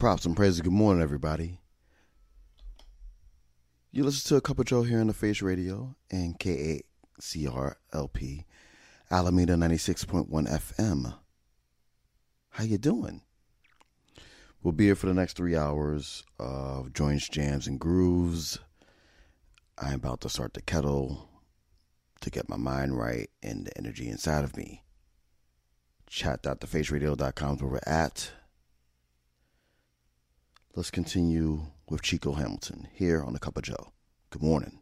Props and praises. Good morning, everybody. You listen to a Cup of Joe here on the Face Radio and KACRLP, Alameda 96.1 FM. How you doing? We'll be here for the next three hours of joints, jams, and grooves. I'm about to start the kettle to get my mind right and the energy inside of me. Chat.thefaceradio.com is where we're at. Let's continue with Chico Hamilton here on the Cup of Joe. Good morning.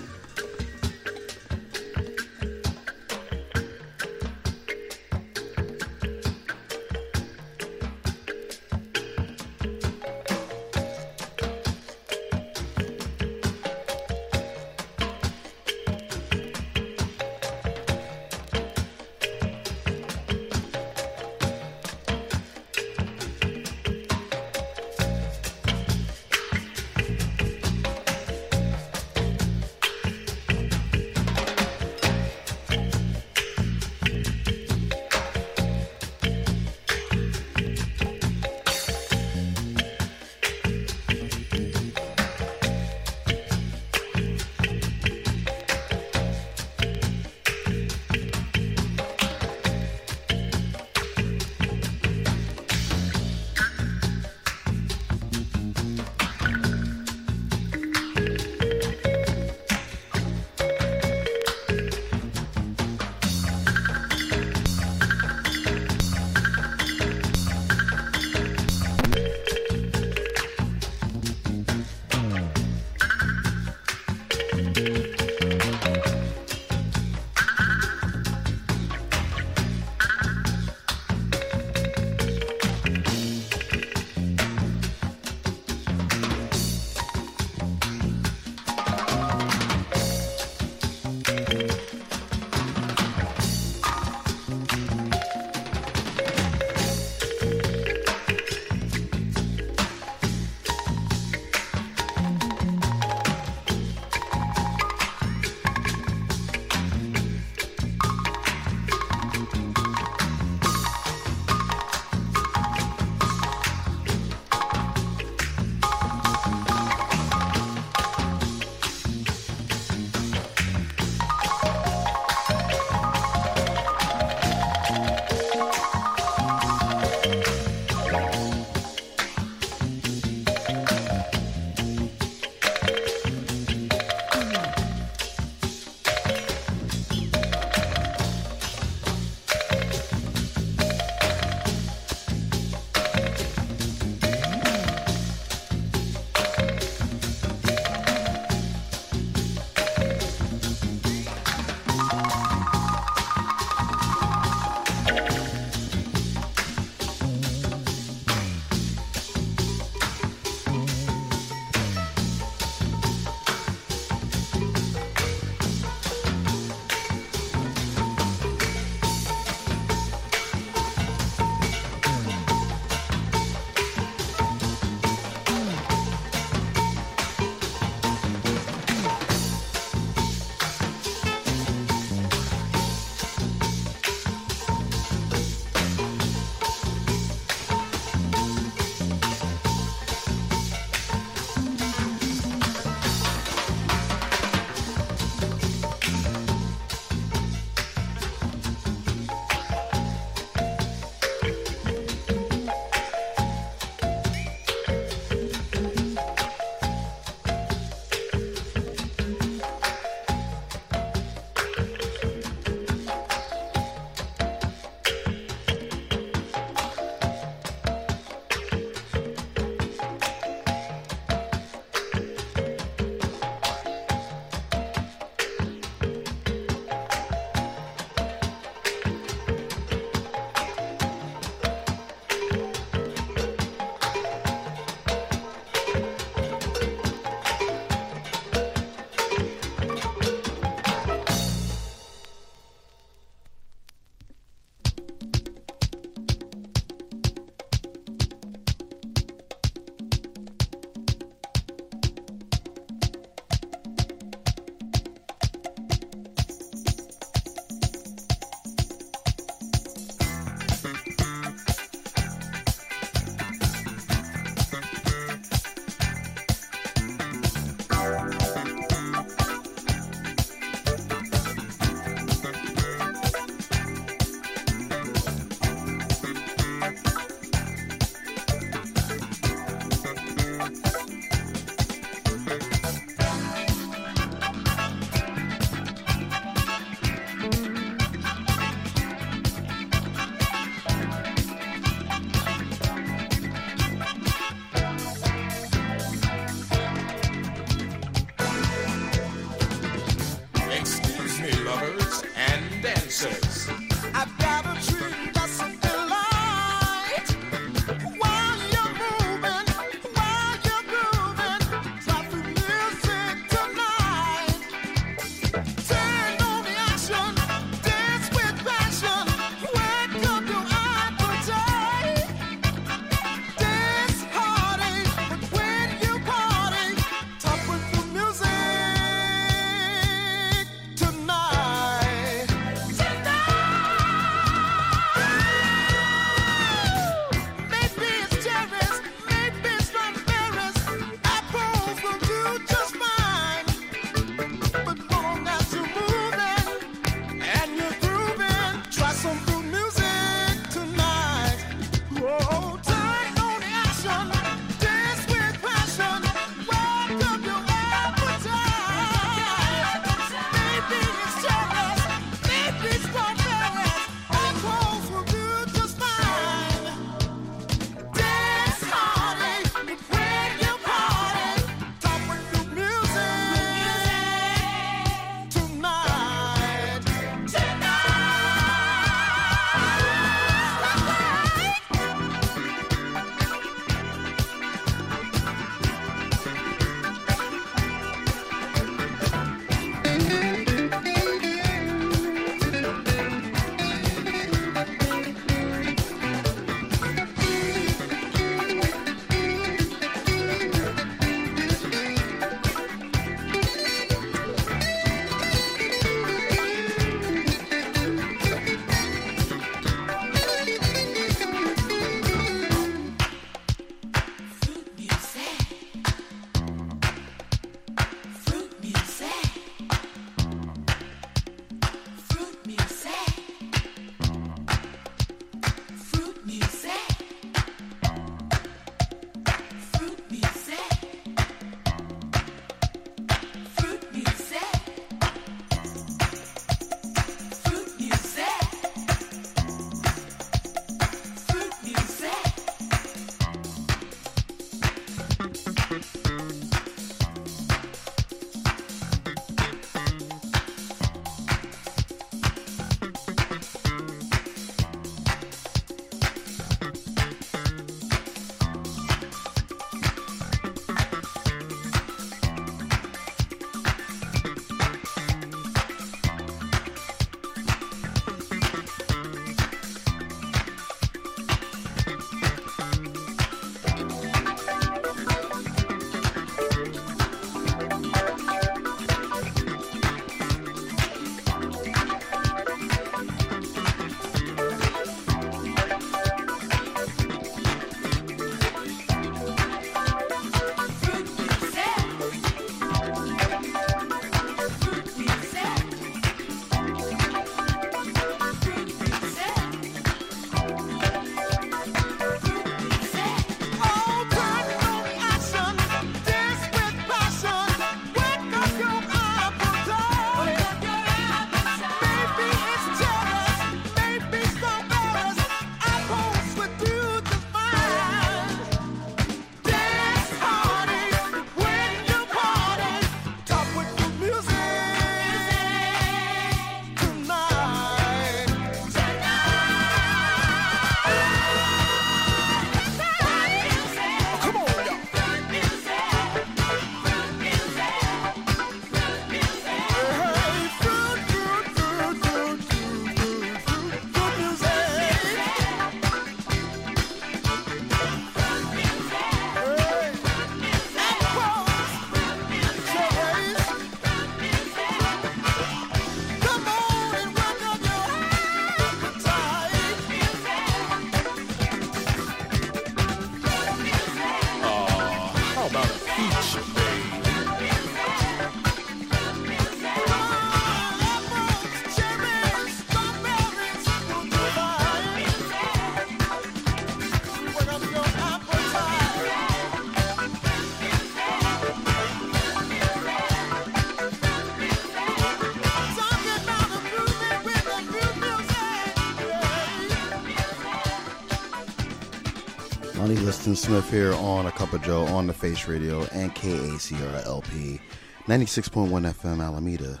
Liston Smith here on A Cup of Joe on the Face Radio and KACR LP 96.1 FM Alameda.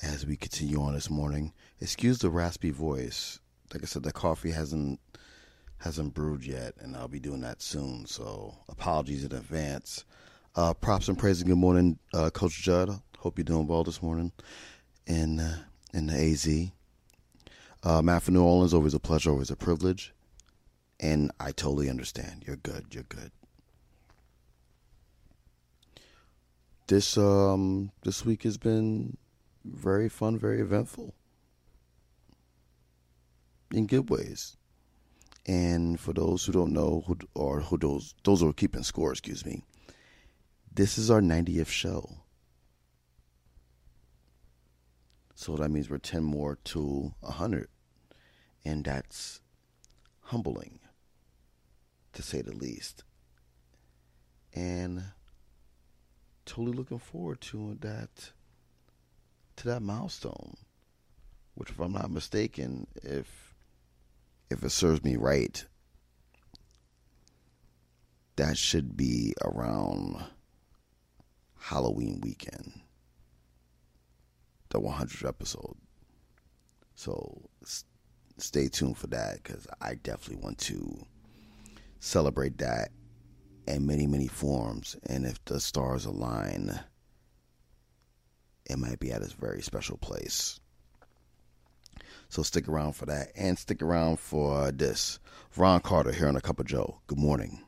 As we continue on this morning, excuse the raspy voice. Like I said, the coffee hasn't hasn't brewed yet, and I'll be doing that soon. So apologies in advance. Uh, props and praise and good morning, uh, Coach Judd. Hope you're doing well this morning in uh, in the AZ. Uh, Matt from New Orleans, always a pleasure, always a privilege. And I totally understand. You're good. You're good. This um this week has been very fun, very eventful. In good ways. And for those who don't know who or who those those who are keeping score, excuse me. This is our 90th show. So that means we're 10 more to 100. And that's humbling to say the least. And totally looking forward to that to that milestone. Which if I'm not mistaken, if if it serves me right, that should be around Halloween weekend. The 100th episode. So stay tuned for that because I definitely want to celebrate that in many, many forms. And if the stars align, it might be at a very special place. So stick around for that. And stick around for this. Ron Carter here on A Cup of Joe. Good morning.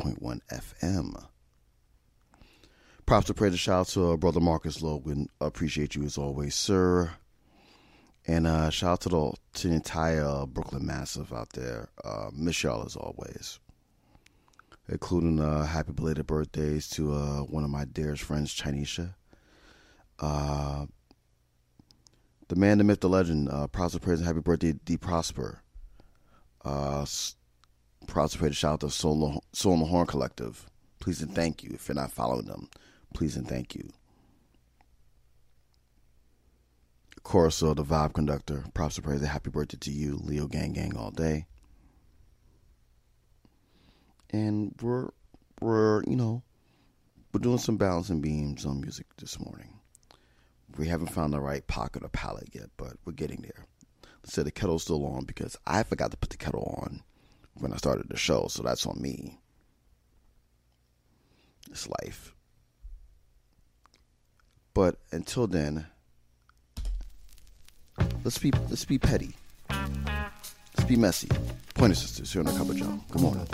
96.1 FM. Props to praise and shout out to uh, brother Marcus Logan. Appreciate you as always, sir. And uh, shout out to the to the entire uh, Brooklyn Massive out there. Uh, miss y'all as always, including uh, happy belated birthdays to uh, one of my dearest friends, Chinesha. The man, the myth, the legend. Props to praise and happy birthday, D Prosper. Props to and shout out to Soul, Soul and the Horn Collective. Please and thank you. If you're not following them, please and thank you. Uh, the Vibe Conductor. Props to praise happy birthday to you, Leo Gang Gang all day. And we're we're you know we're doing some balancing beams on music this morning. We haven't found the right pocket or palette yet, but we're getting there. So the kettle's still on because I forgot to put the kettle on when I started the show, so that's on me. It's life. But until then, let's be let's be petty. Let's be messy. Pointer sisters here on the of Joe. Good morning.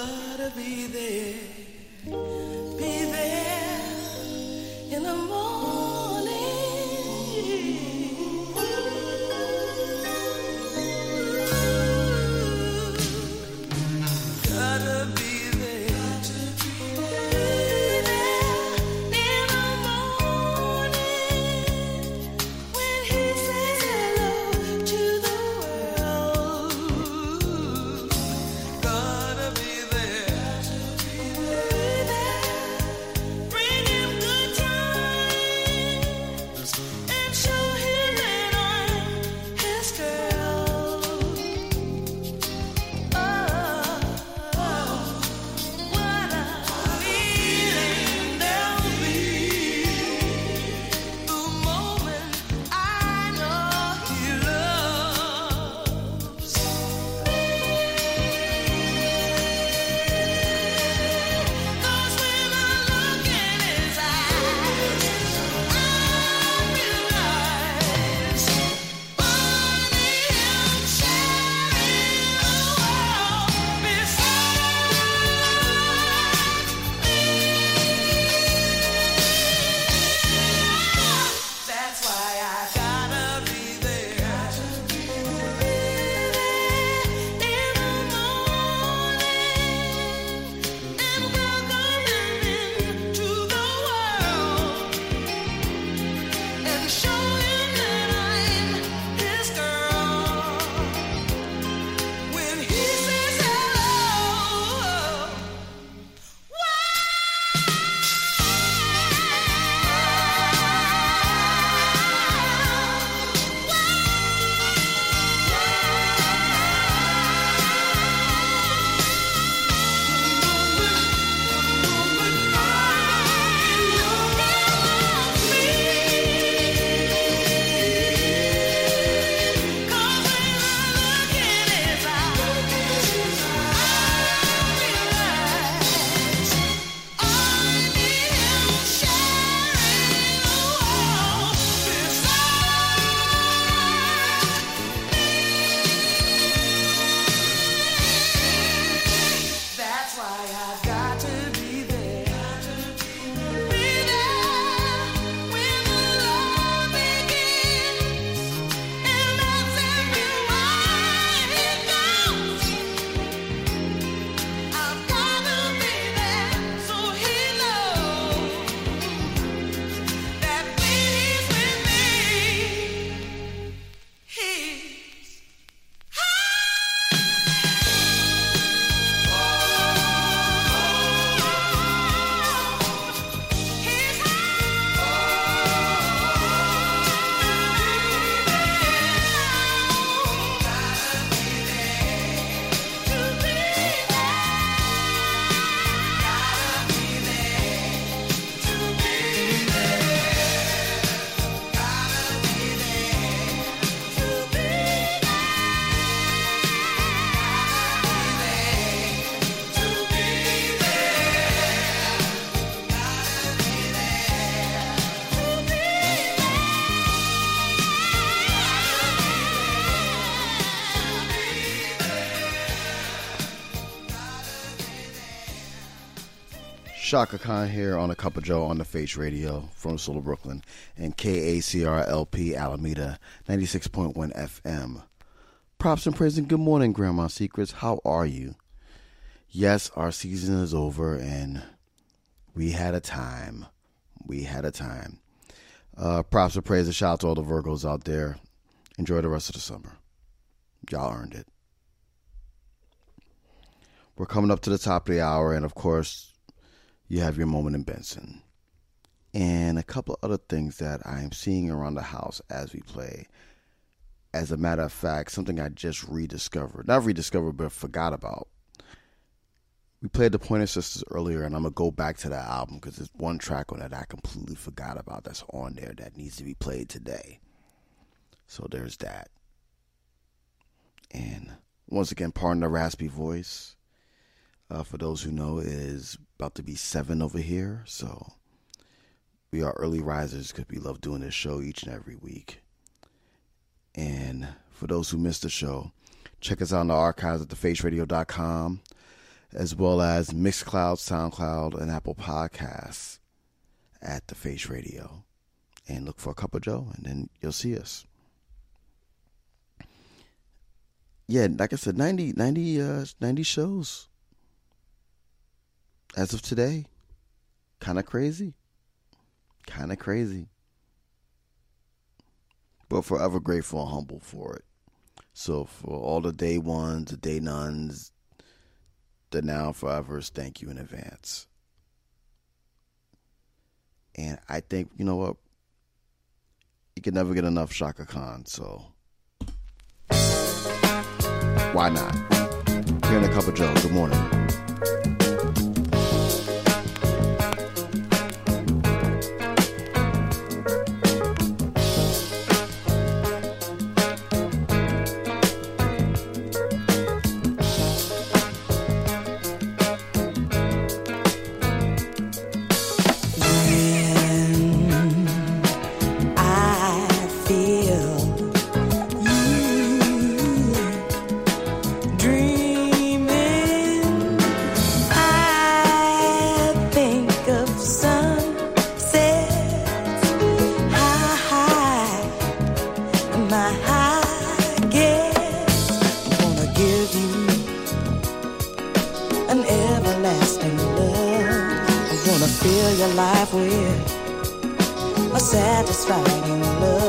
Gotta be there, Chaka Khan here on a Cup of Joe on the Face Radio from Solo Brooklyn and KACRLP Alameda 96.1 FM. Props and praise and good morning, Grandma Secrets. How are you? Yes, our season is over and we had a time. We had a time. Uh, props and praise and shout out to all the Virgos out there. Enjoy the rest of the summer. Y'all earned it. We're coming up to the top of the hour, and of course, you have your moment in Benson. And a couple other things that I am seeing around the house as we play. As a matter of fact, something I just rediscovered. Not rediscovered, but forgot about. We played the Pointer Sisters earlier, and I'm going to go back to that album because there's one track on that I completely forgot about that's on there that needs to be played today. So there's that. And once again, pardon the raspy voice. Uh, for those who know, is about to be seven over here. So we are early risers because we love doing this show each and every week. And for those who missed the show, check us out in the archives at thefaceradio.com. as well as Mixcloud, SoundCloud, and Apple Podcasts at The Face Radio. And look for a cup of Joe, and then you'll see us. Yeah, like I said, 90, 90, uh, 90 shows as of today. Kind of crazy. Kind of crazy. But forever grateful and humble for it. So for all the day ones, the day nuns, the now and forevers, thank you in advance. And I think, you know what? You can never get enough Chaka Khan, so why not? Here in a cup of Joe. Good morning. Satisfying love.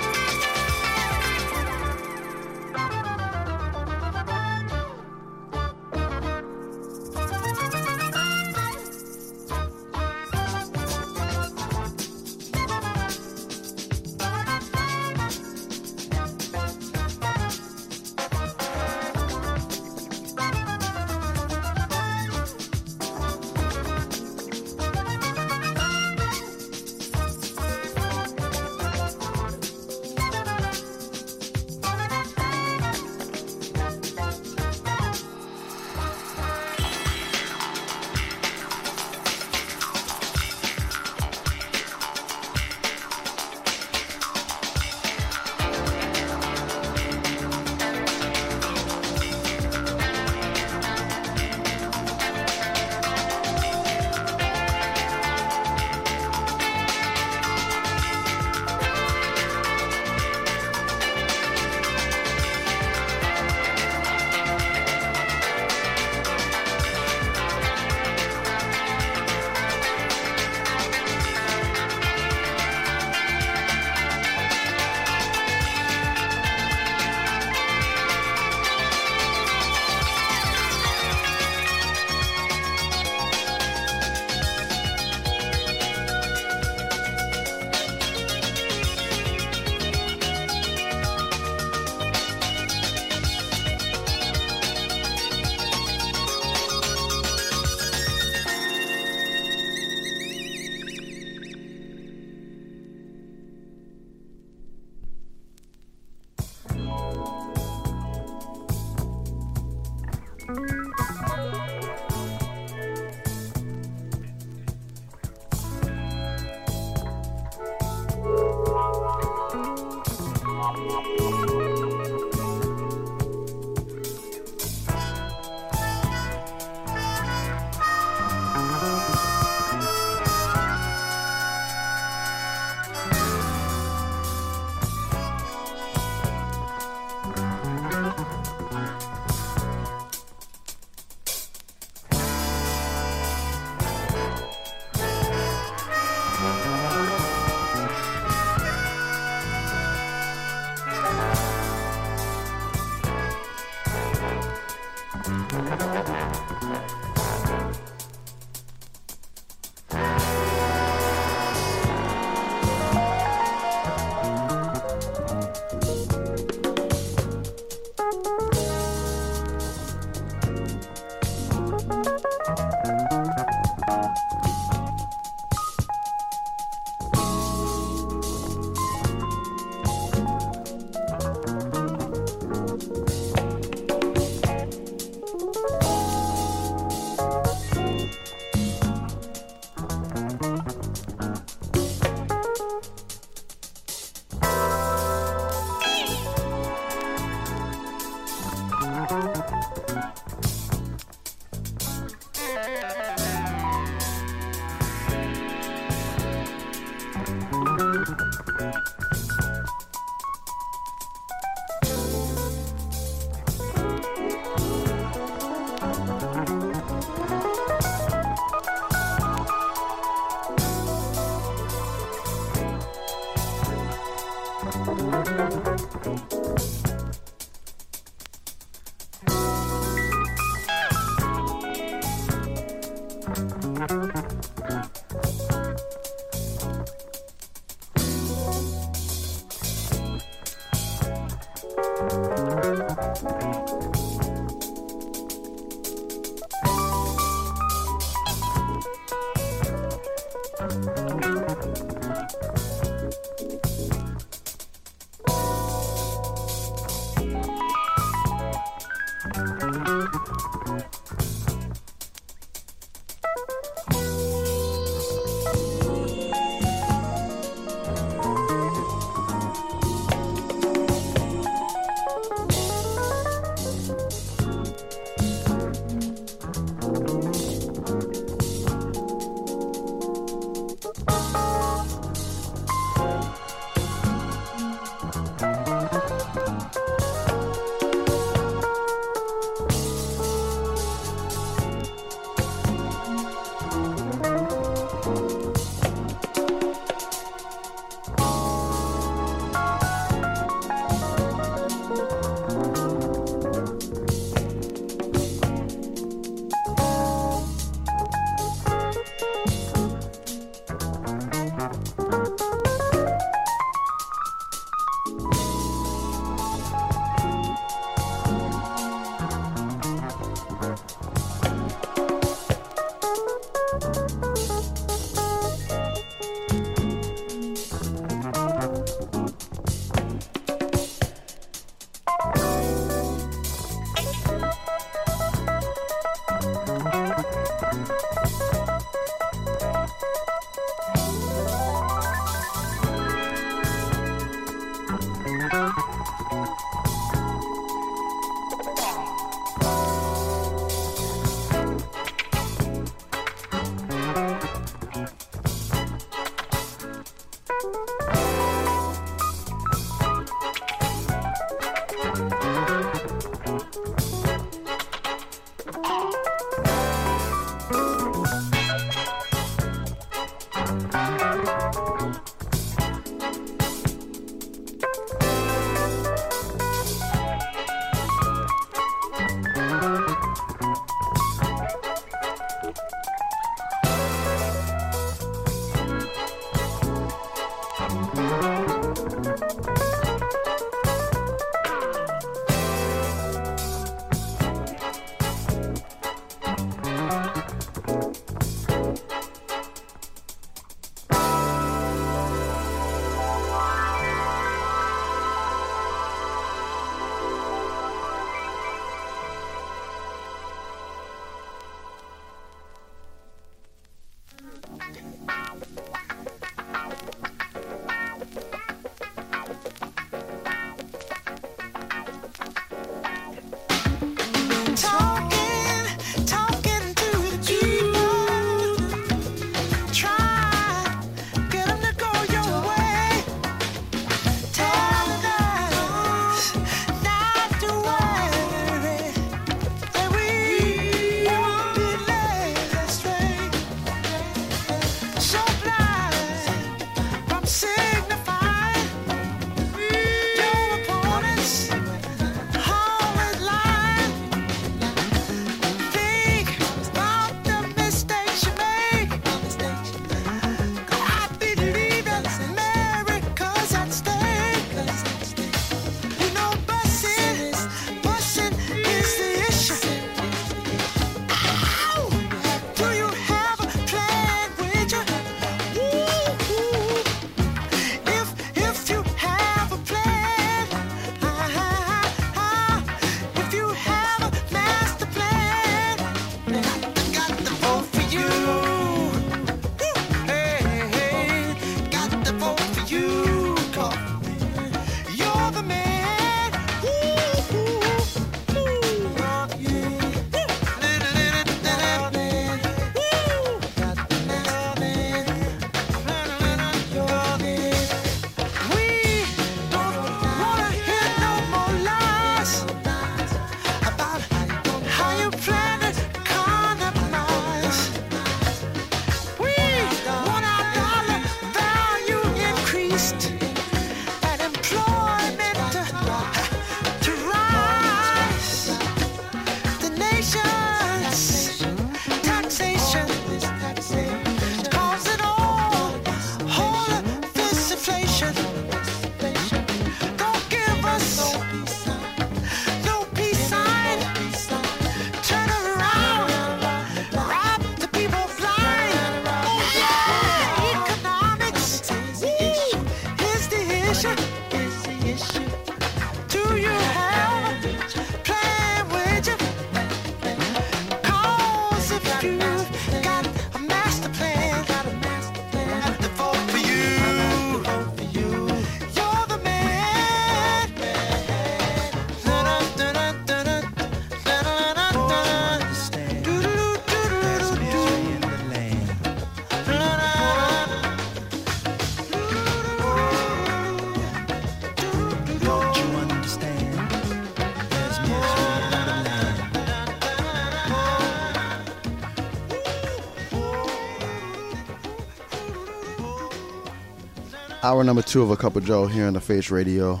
Hour number two of A Cup of Joe here on the Face Radio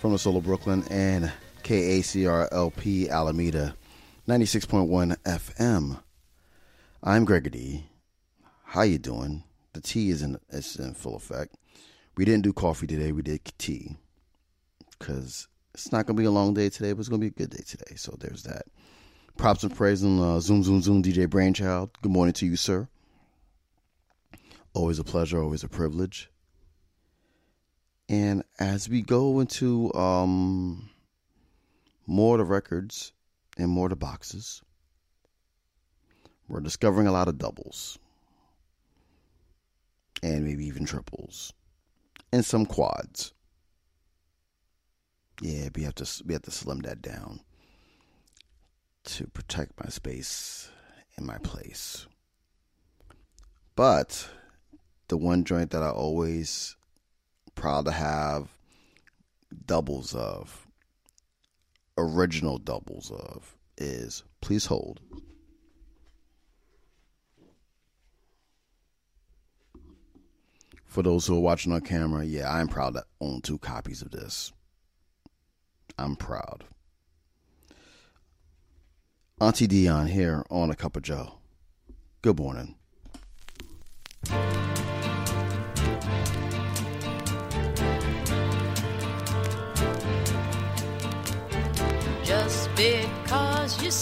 from the Soul of Brooklyn and KACRLP Alameda, 96.1 FM. I'm Gregory. How you doing? The tea is in, is in full effect. We didn't do coffee today. We did tea because it's not going to be a long day today, but it's going to be a good day today. So there's that. Props and praise on uh, Zoom, Zoom, Zoom, DJ Brainchild. Good morning to you, sir. Always a pleasure, always a privilege. And as we go into um, more of the records and more of the boxes, we're discovering a lot of doubles and maybe even triples and some quads. Yeah, we have to we have to slim that down to protect my space and my place. But the one joint that I always proud to have doubles of, original doubles of, is Please Hold. For those who are watching on camera, yeah, I'm proud to own two copies of this. I'm proud. Auntie Dion here on A Cup of Joe. Good morning.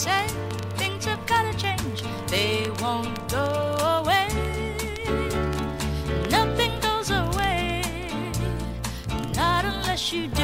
Say things have gotta change, they won't go away. Nothing goes away, not unless you do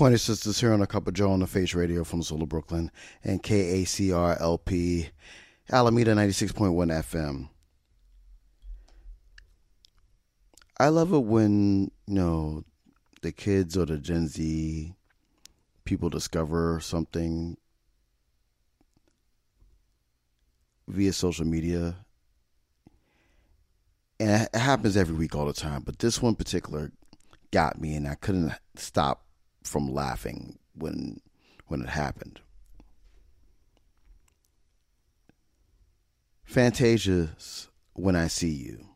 Pointer Sisters here on a Cup of Joe on the Face Radio from Solo Brooklyn and KACRLP Alameda 96.1 FM. I love it when, you know, the kids or the Gen Z people discover something via social media. And it happens every week all the time, but this one particular got me and I couldn't stop from laughing when when it happened. Fantasia's When I See You.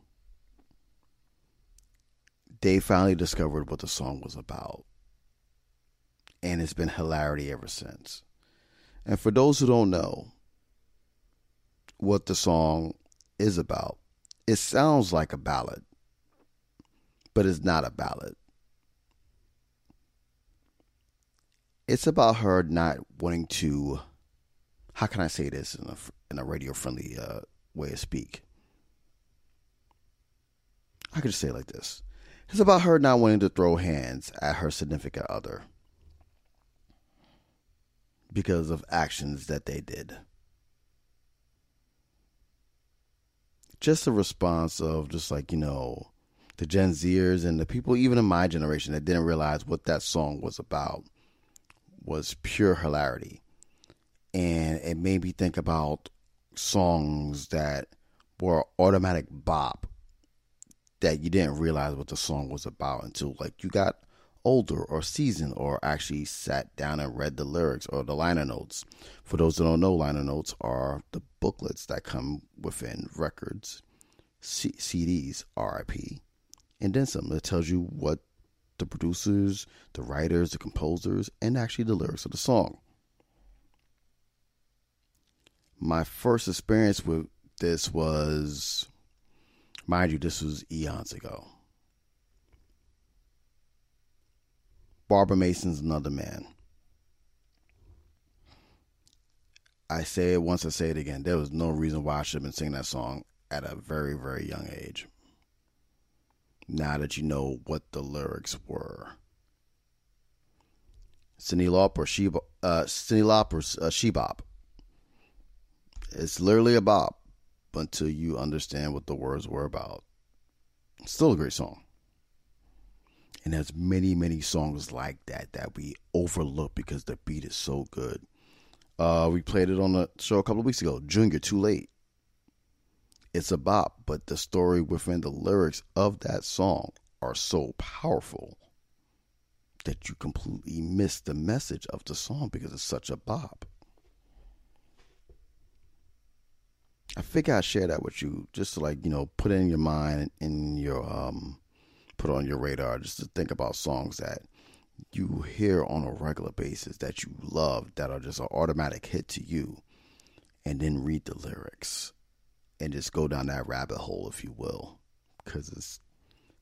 They finally discovered what the song was about. And it's been hilarity ever since. And for those who don't know what the song is about, it sounds like a ballad, but it's not a ballad. It's about her not wanting to how can i say this in a, in a radio friendly uh, way to speak? I could just say it like this. It's about her not wanting to throw hands at her significant other because of actions that they did. Just a response of just like you know the gen zers and the people even in my generation that didn't realize what that song was about was pure hilarity. And it made me think about songs that were automatic bop that you didn't realize what the song was about until like you got older or seasoned or actually sat down and read the lyrics or the liner notes. For those that don't know, liner notes are the booklets that come within records, C- CDs, RIP, and then some that tells you what the producers, the writers, the composers, and actually the lyrics of the song. My first experience with this was, mind you, this was eons ago. Barbara Mason's Another Man. I say it once, I say it again. There was no reason why I should have been singing that song at a very, very young age. Now that you know what the lyrics were. Cyndi Lauper, Sheba, uh, Cyndi Lauper's uh, Shebop. It's literally a bop until you understand what the words were about. Still a great song. And there's many, many songs like that that we overlook because the beat is so good. Uh, we played it on the show a couple of weeks ago. Junior, too late. It's a bop, but the story within the lyrics of that song are so powerful that you completely miss the message of the song because it's such a bop. I figure I share that with you just to like, you know, put it in your mind in your um put on your radar just to think about songs that you hear on a regular basis that you love that are just an automatic hit to you and then read the lyrics and just go down that rabbit hole if you will because it's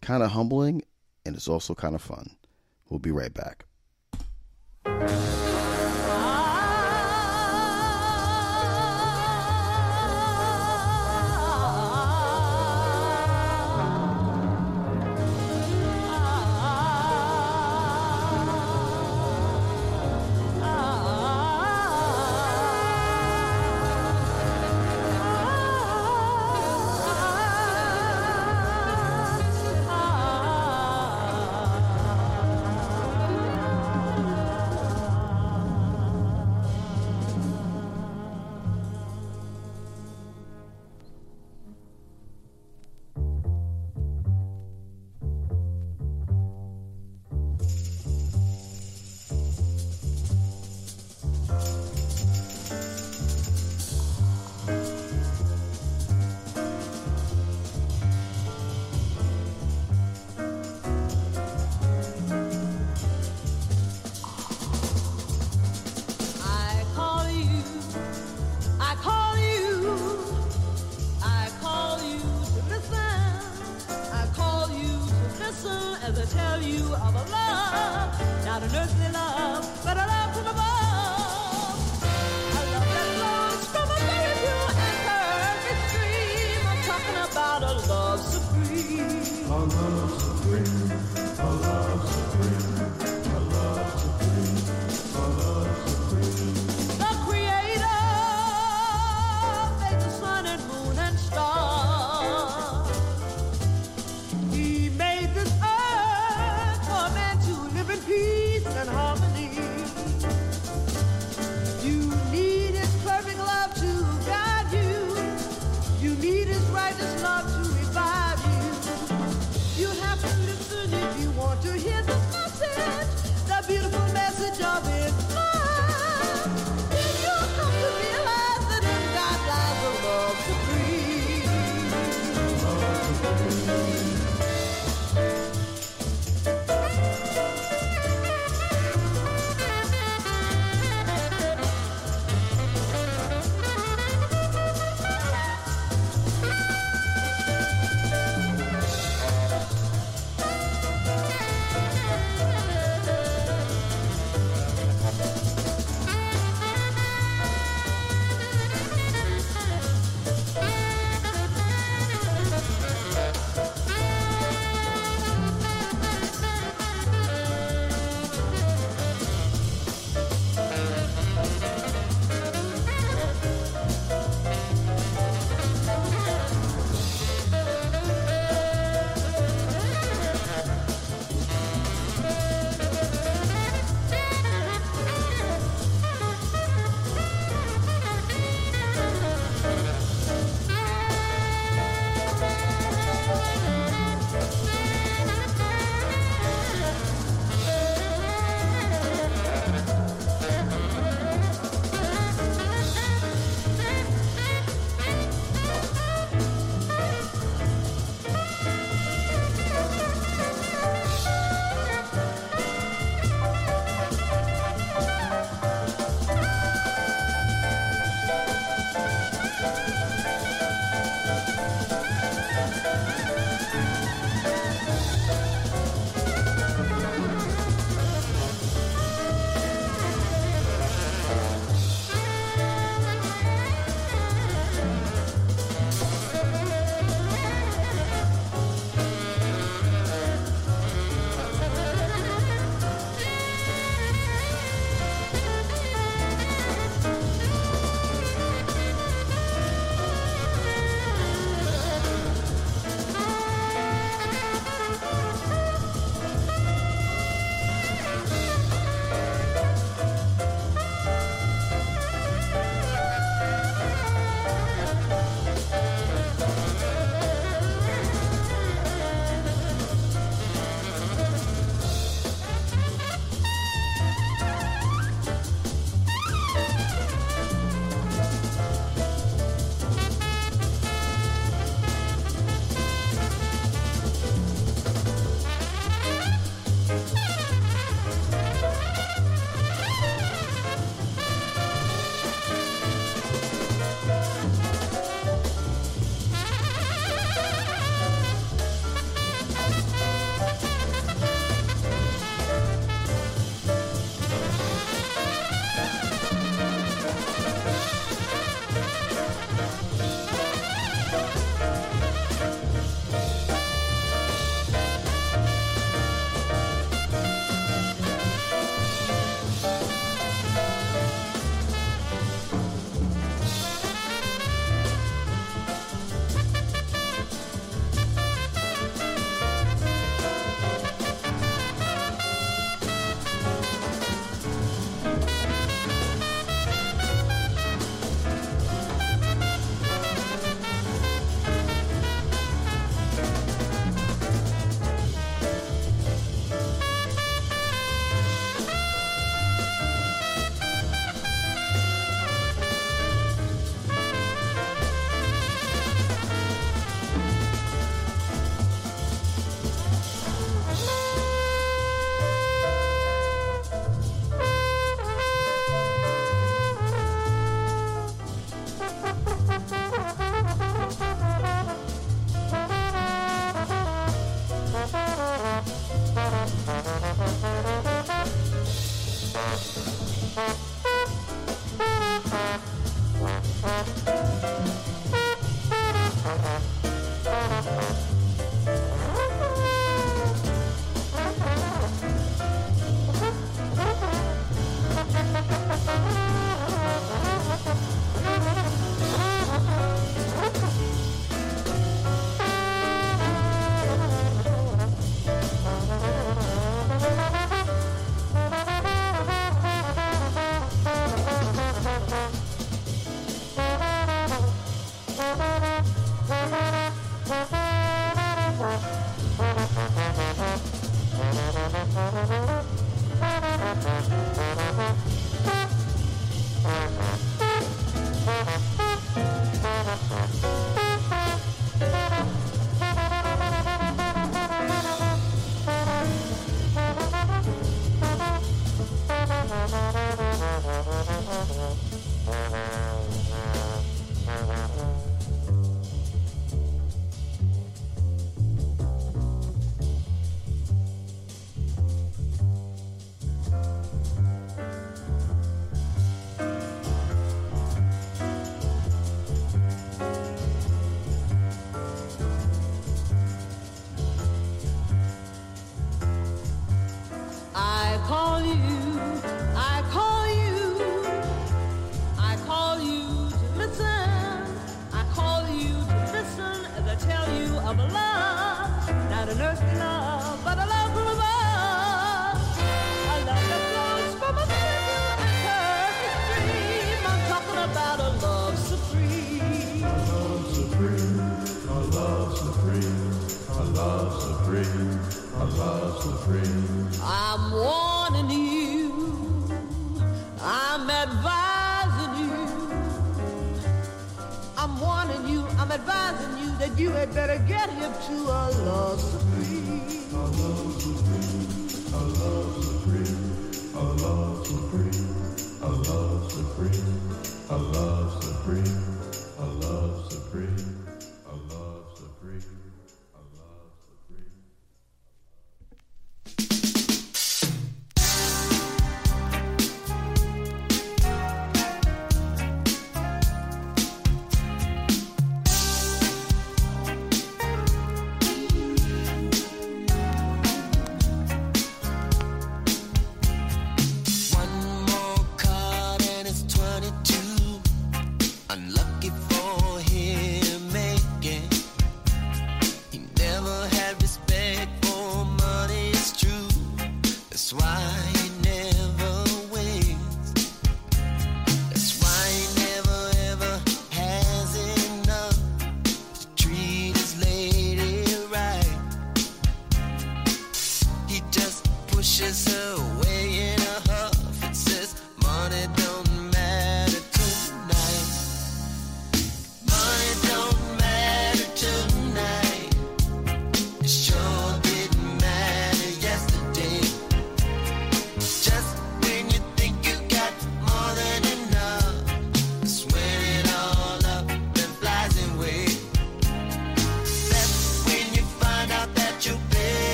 kind of humbling and it's also kind of fun. We'll be right back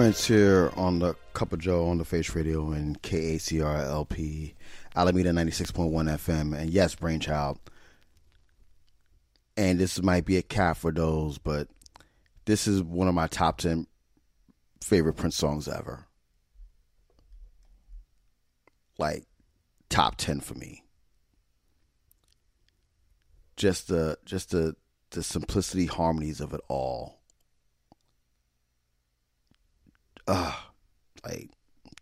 Prince here on the Cup of Joe on the Face Radio and KACRLP, Alameda 96.1 FM, and yes, Brainchild. And this might be a cap for those, but this is one of my top 10 favorite Prince songs ever. Like, top 10 for me. Just the, just the, the simplicity harmonies of it all uh, like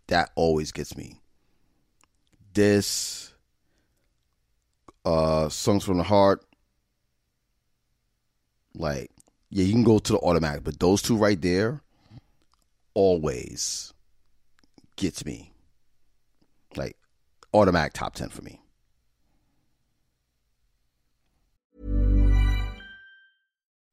that always gets me. This uh songs from the heart, like yeah, you can go to the automatic, but those two right there always gets me. Like automatic top ten for me.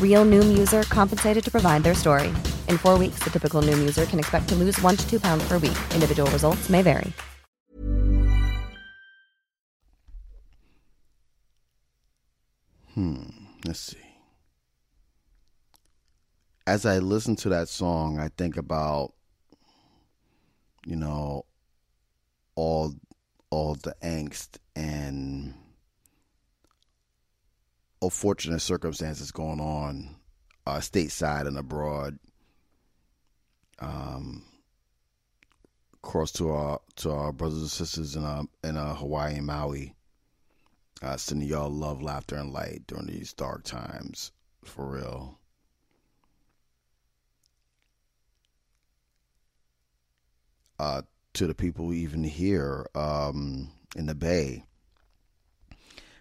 Real Noom user compensated to provide their story. In four weeks, the typical Noom user can expect to lose one to two pounds per week. Individual results may vary. Hmm. Let's see. As I listen to that song, I think about, you know, all all the angst and unfortunate circumstances going on uh, stateside and abroad. Um, across to our to our brothers and sisters in uh, in uh, Hawaii and Maui. Uh, sending y'all love, laughter, and light during these dark times, for real. Uh, to the people even here um, in the Bay,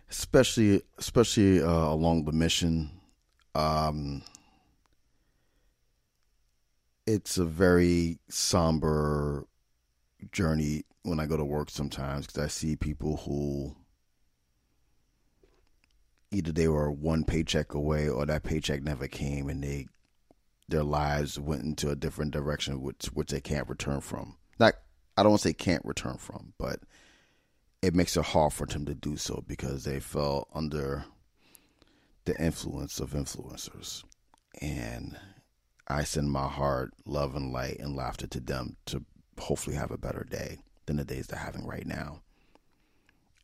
especially especially uh, along the mission. Um, it's a very somber journey when I go to work sometimes because I see people who either they were one paycheck away or that paycheck never came and they their lives went into a different direction which which they can't return from. Not I don't want to say can't return from, but it makes it hard for them to do so because they fell under the influence of influencers. And I send my heart, love, and light and laughter to them to hopefully have a better day than the days they're having right now.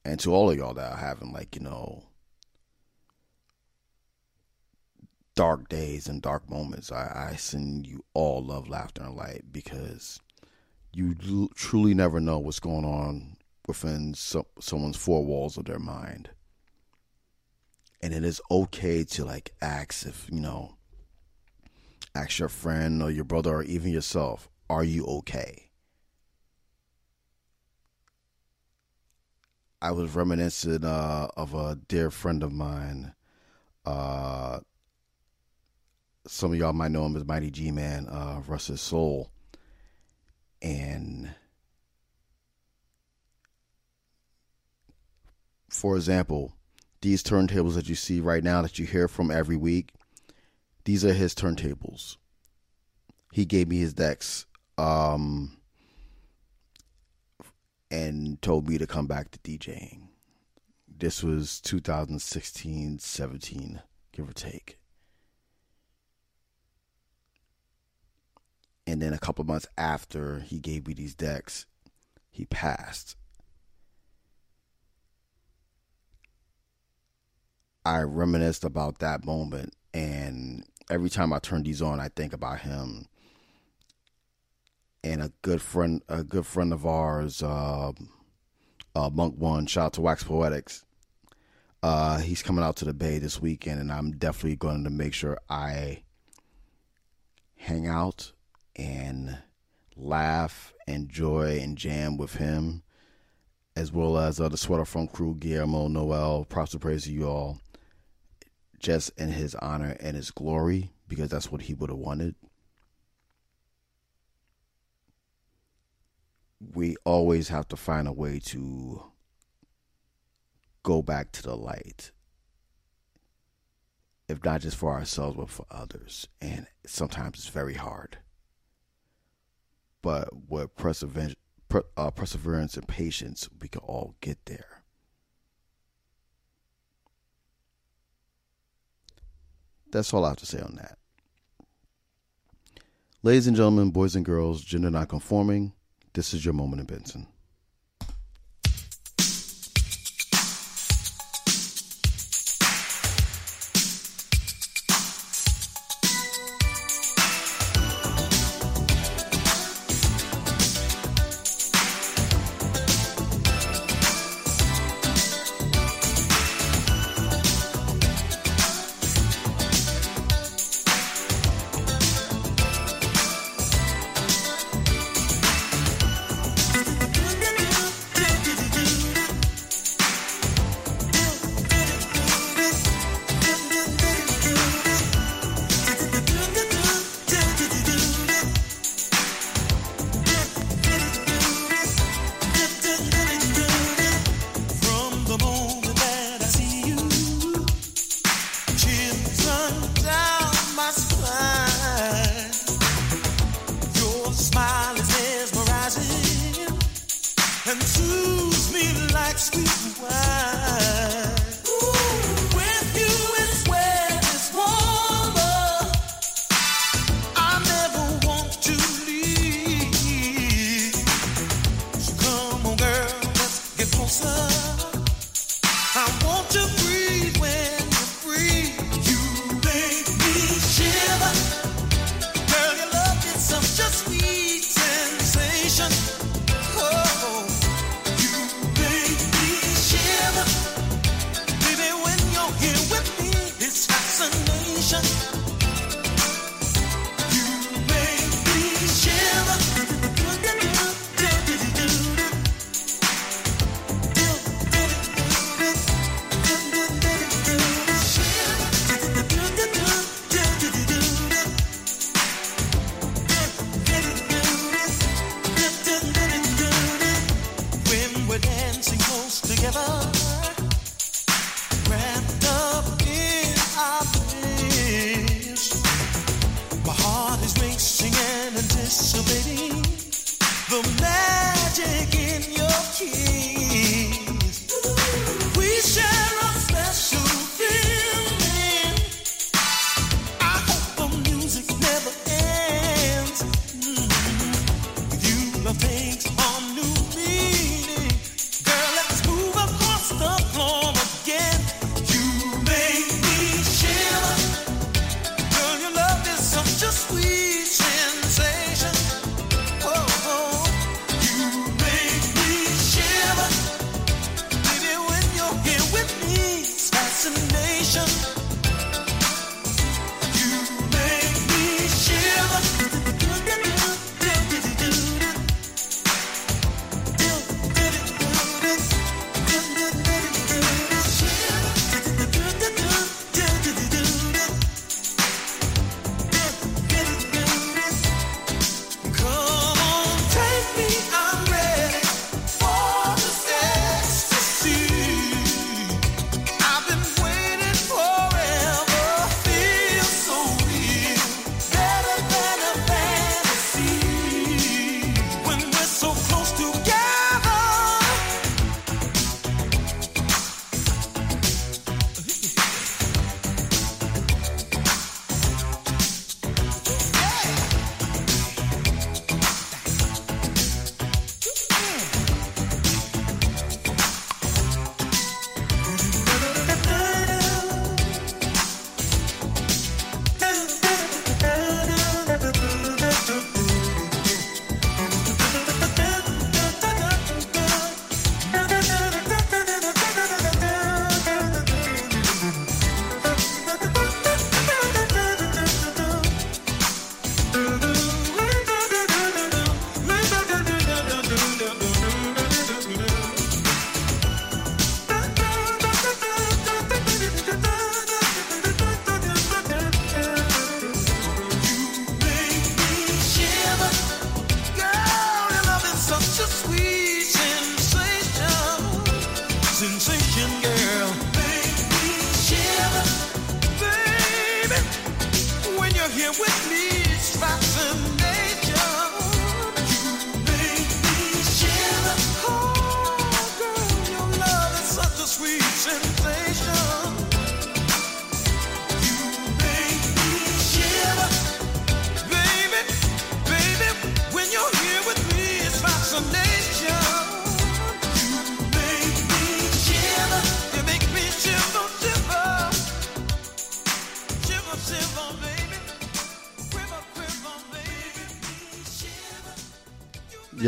And to all of y'all that are having, like, you know, dark days and dark moments, I, I send you all love, laughter, and light because you truly never know what's going on within so, someone's four walls of their mind. And it is okay to like ask if, you know, ask your friend or your brother or even yourself, are you okay? I was reminiscent uh, of a dear friend of mine. Uh, some of y'all might know him as Mighty G Man, uh, Russ's Soul. And for example, these turntables that you see right now that you hear from every week, these are his turntables. He gave me his decks um, and told me to come back to DJing. This was 2016, 17, give or take. And then a couple months after he gave me these decks, he passed. I reminisced about that moment, and every time I turn these on, I think about him. And a good friend, a good friend of ours, uh, uh, Monk One, shout out to Wax Poetics. Uh, he's coming out to the Bay this weekend, and I'm definitely going to make sure I hang out and laugh, enjoy, and jam with him, as well as uh, the Sweater Funk crew, Guillermo, Noel. Props and praise to you all, just in his honor and his glory, because that's what he would have wanted. We always have to find a way to go back to the light. If not just for ourselves, but for others. And sometimes it's very hard. But with perseverance, uh, perseverance and patience, we can all get there. That's all I have to say on that. Ladies and gentlemen, boys and girls, gender nonconforming, this is your moment in Benson.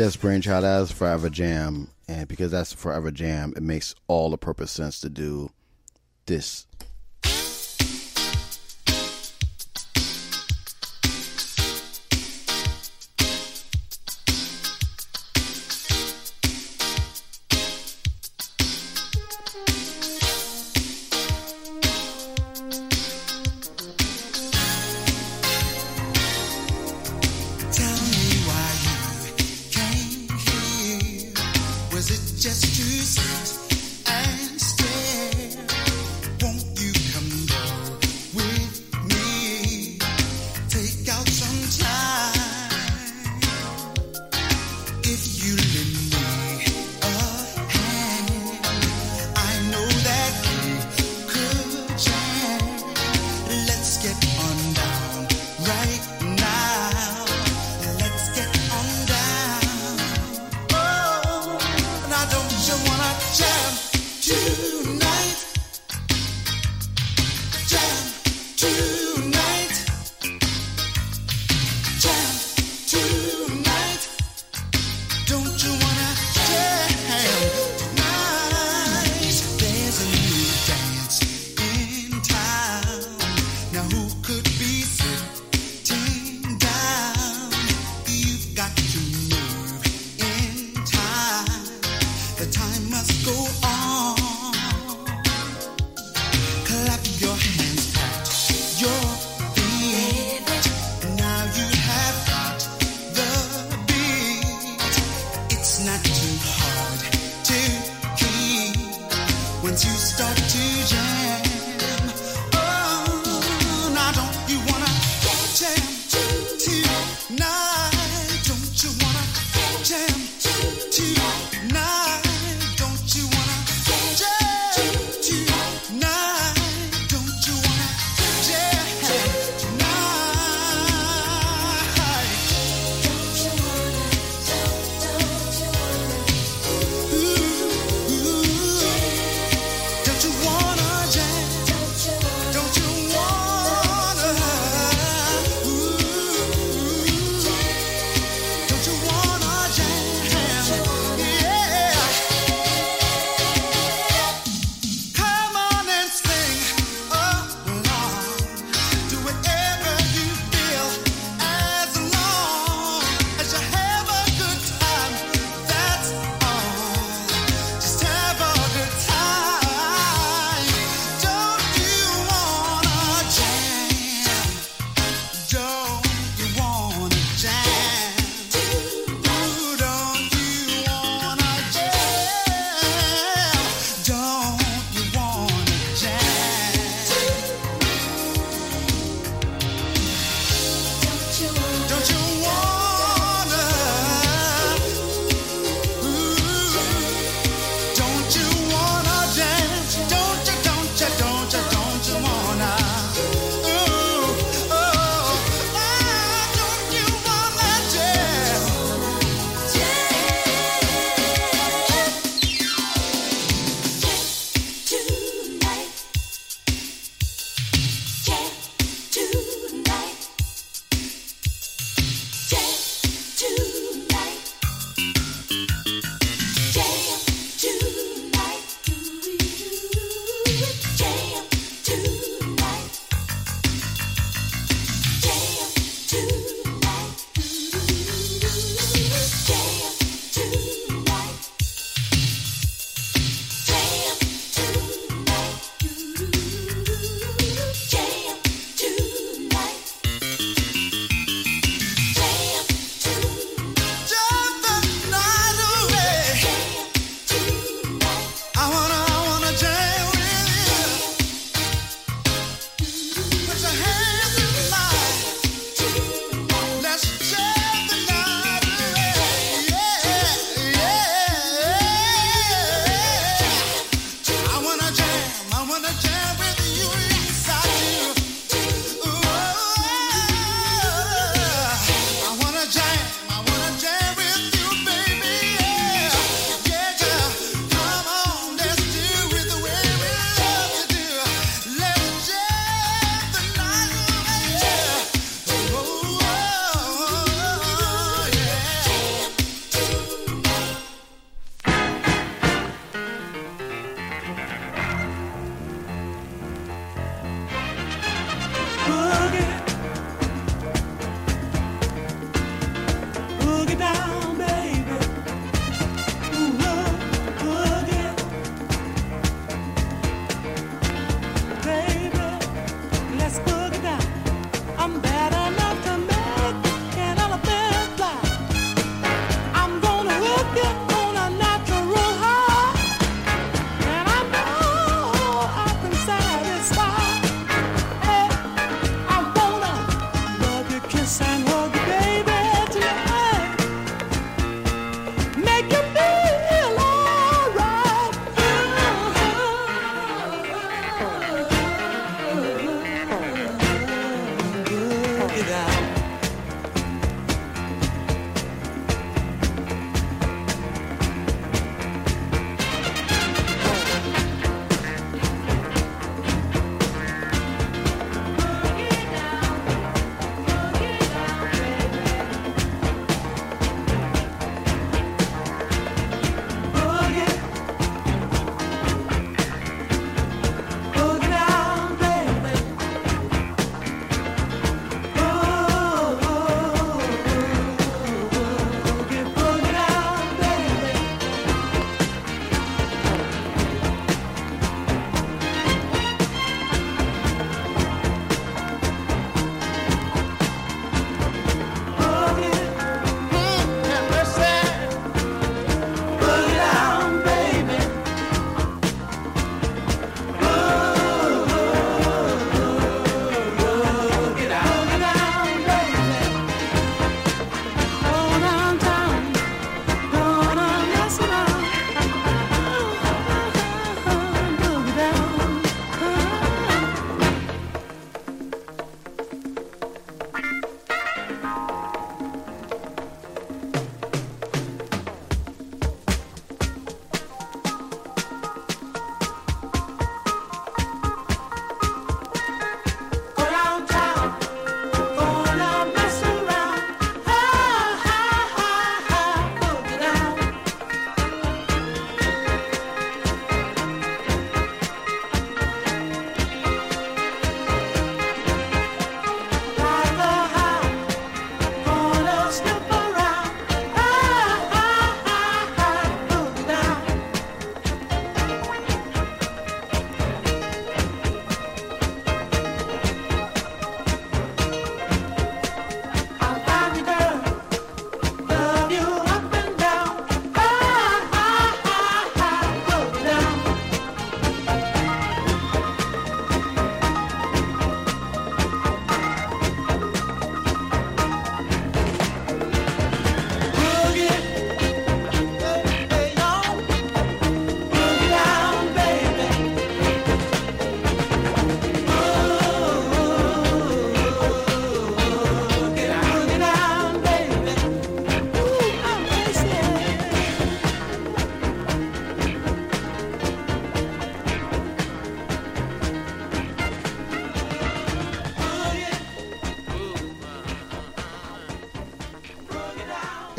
Jeff's brainchild. as Forever Jam, and because that's Forever Jam, it makes all the purpose sense to do this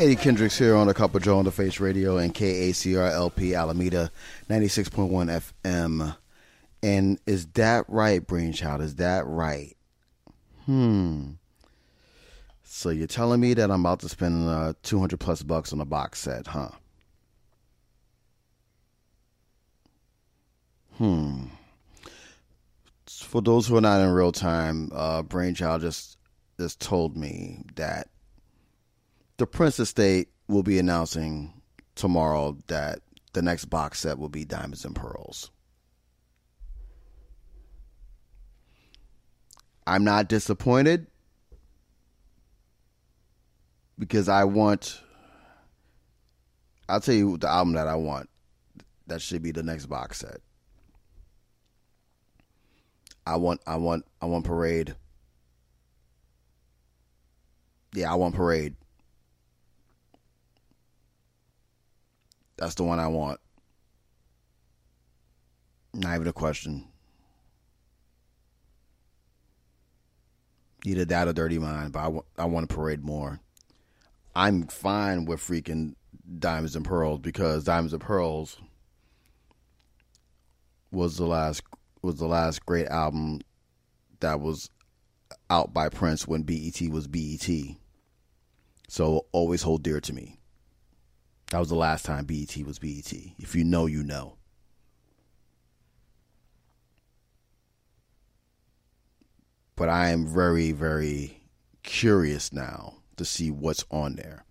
Eddie Kendricks here on the Cup of Joe on the Face Radio and KACR LP Alameda 96.1 FM. And is that right, Brainchild? Is that right? Hmm. So you're telling me that I'm about to spend uh, 200 plus bucks on a box set, huh? Hmm. For those who are not in real time, uh, Brainchild just just told me that the Prince Estate will be announcing tomorrow that the next box set will be Diamonds and Pearls. I'm not disappointed because I want. I'll tell you the album that I want. That should be the next box set. I want. I want. I want Parade. Yeah, I want Parade. That's the one I want. Not even a question. Either that or Dirty Mind, but I want, I want to parade more. I'm fine with freaking Diamonds and Pearls because Diamonds and Pearls was the last was the last great album that was out by Prince when BET was BET. So always hold dear to me. That was the last time BET was BET. If you know, you know. But I am very, very curious now to see what's on there.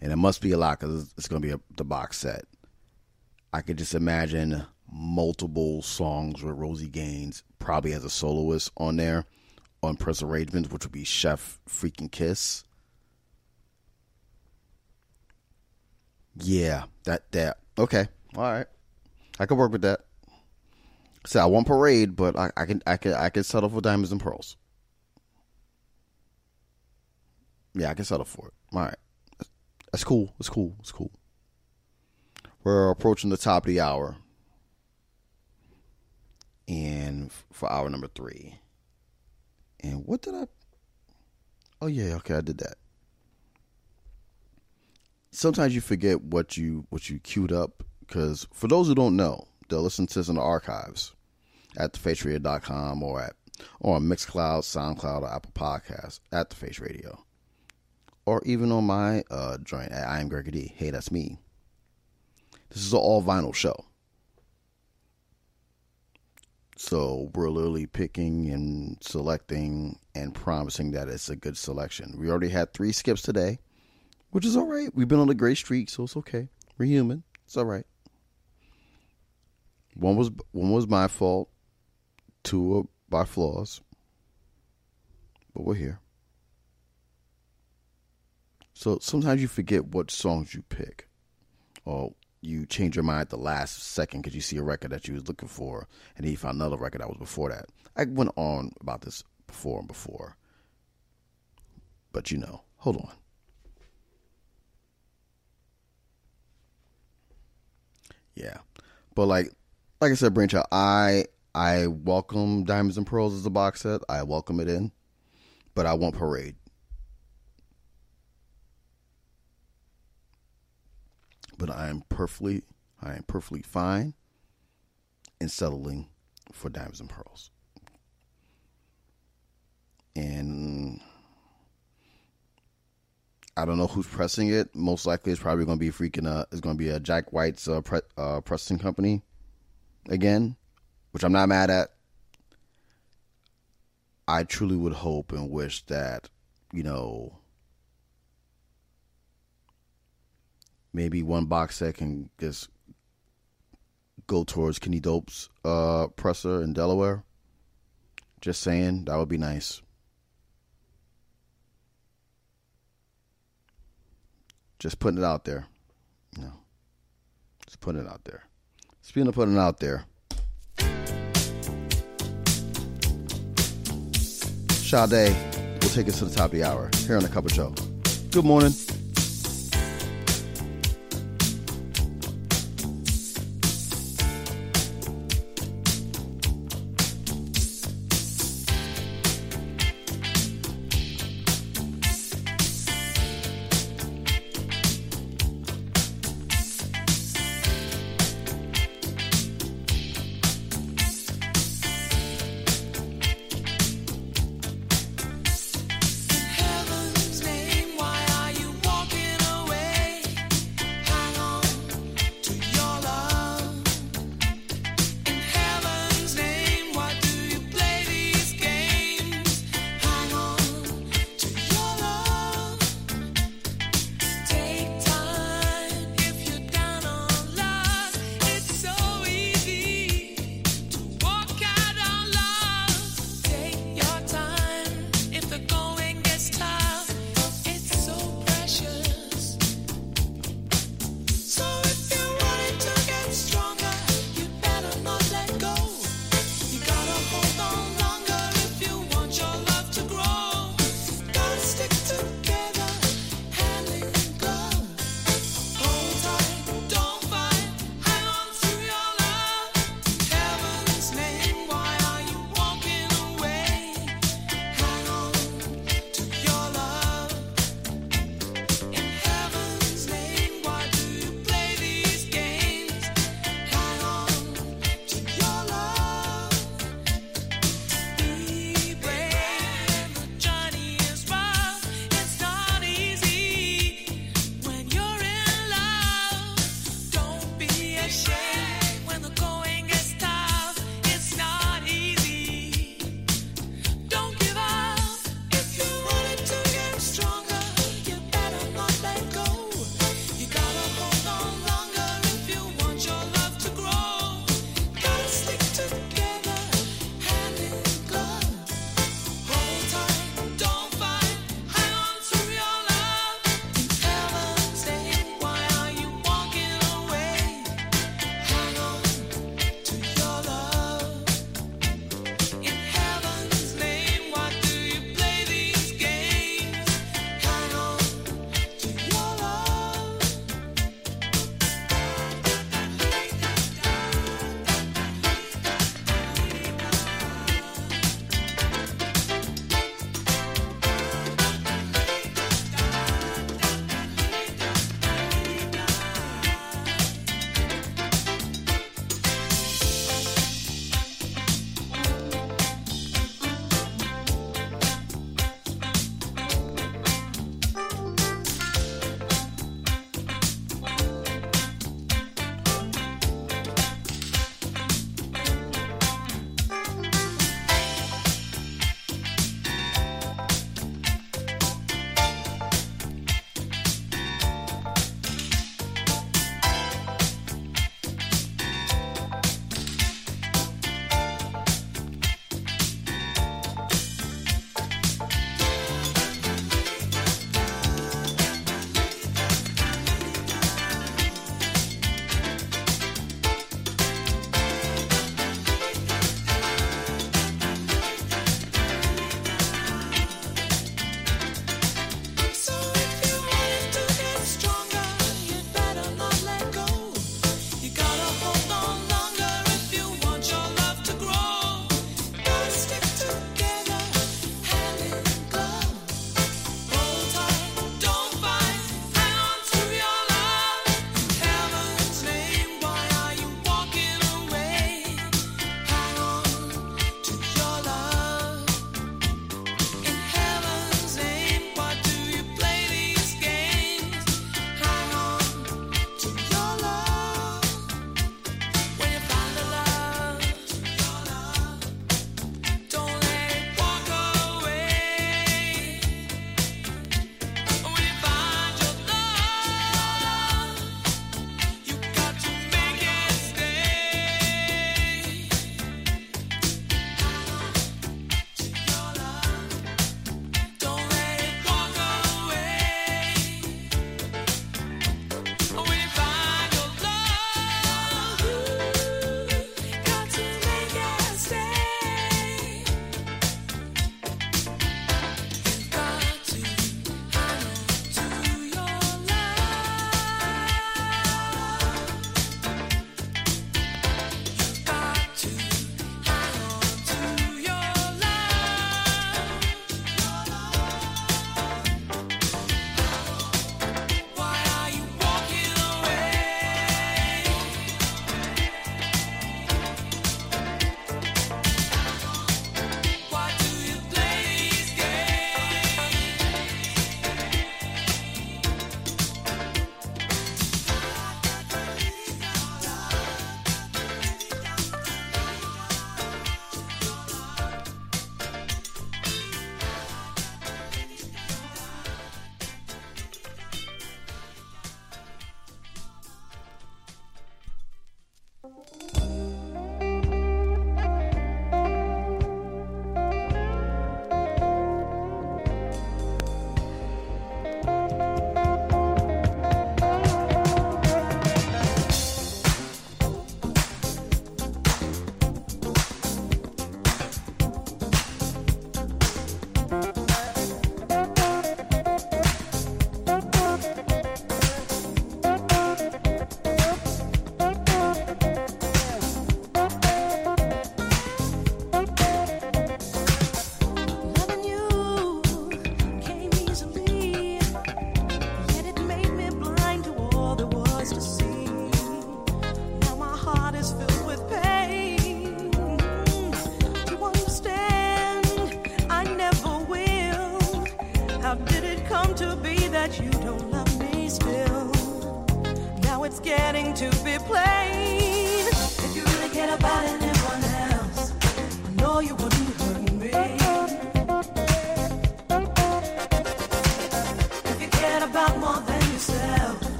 And it must be a lot because it's going to be a, the box set. I could just imagine multiple songs with Rosie Gaines, probably as a soloist on there, on Prince arrangements, which would be Chef Freaking Kiss. Yeah, that that okay. All right. I can work with that. So I want parade, but I, I can I can I can settle for diamonds and pearls. Yeah, I can settle for it. All right. That's cool. That's cool. That's cool. We're approaching the top of the hour. And for hour number three. And what did I Oh yeah, okay, I did that sometimes you forget what you what you queued up because for those who don't know, they'll listen to this in the archives at thefaceradio.com or at or on Mixcloud, SoundCloud, or Apple Podcasts at the Face Radio, or even on my uh, joint at I am Gregory D. Hey, that's me. This is an all vinyl show. So we're literally picking and selecting and promising that it's a good selection. We already had three skips today which is all right. We've been on a great streak, so it's okay. We're human. It's all right. One was one was my fault. Two were by flaws. But we're here. So sometimes you forget what songs you pick, or you change your mind at the last second because you see a record that you was looking for, and then you found another record that was before that. I went on about this before and before, but you know, hold on. Yeah, but like, like I said, Brainchild, I I welcome Diamonds and Pearls as a box set. I welcome it in, but I want Parade. But I am perfectly, I am perfectly fine in settling for Diamonds and Pearls. And I don't know who's pressing it. Most likely, it's probably going to be freaking. Uh, it's going to be a Jack White's uh, pre- uh, pressing company again, which I'm not mad at. I truly would hope and wish that you know maybe one box set can just go towards Kenny Dope's uh, presser in Delaware. Just saying, that would be nice. Just putting it out there. You know, just putting it out there. Speaking of putting it out there, Sade will take us to the top of the hour here on the Cup of Joe. Good morning.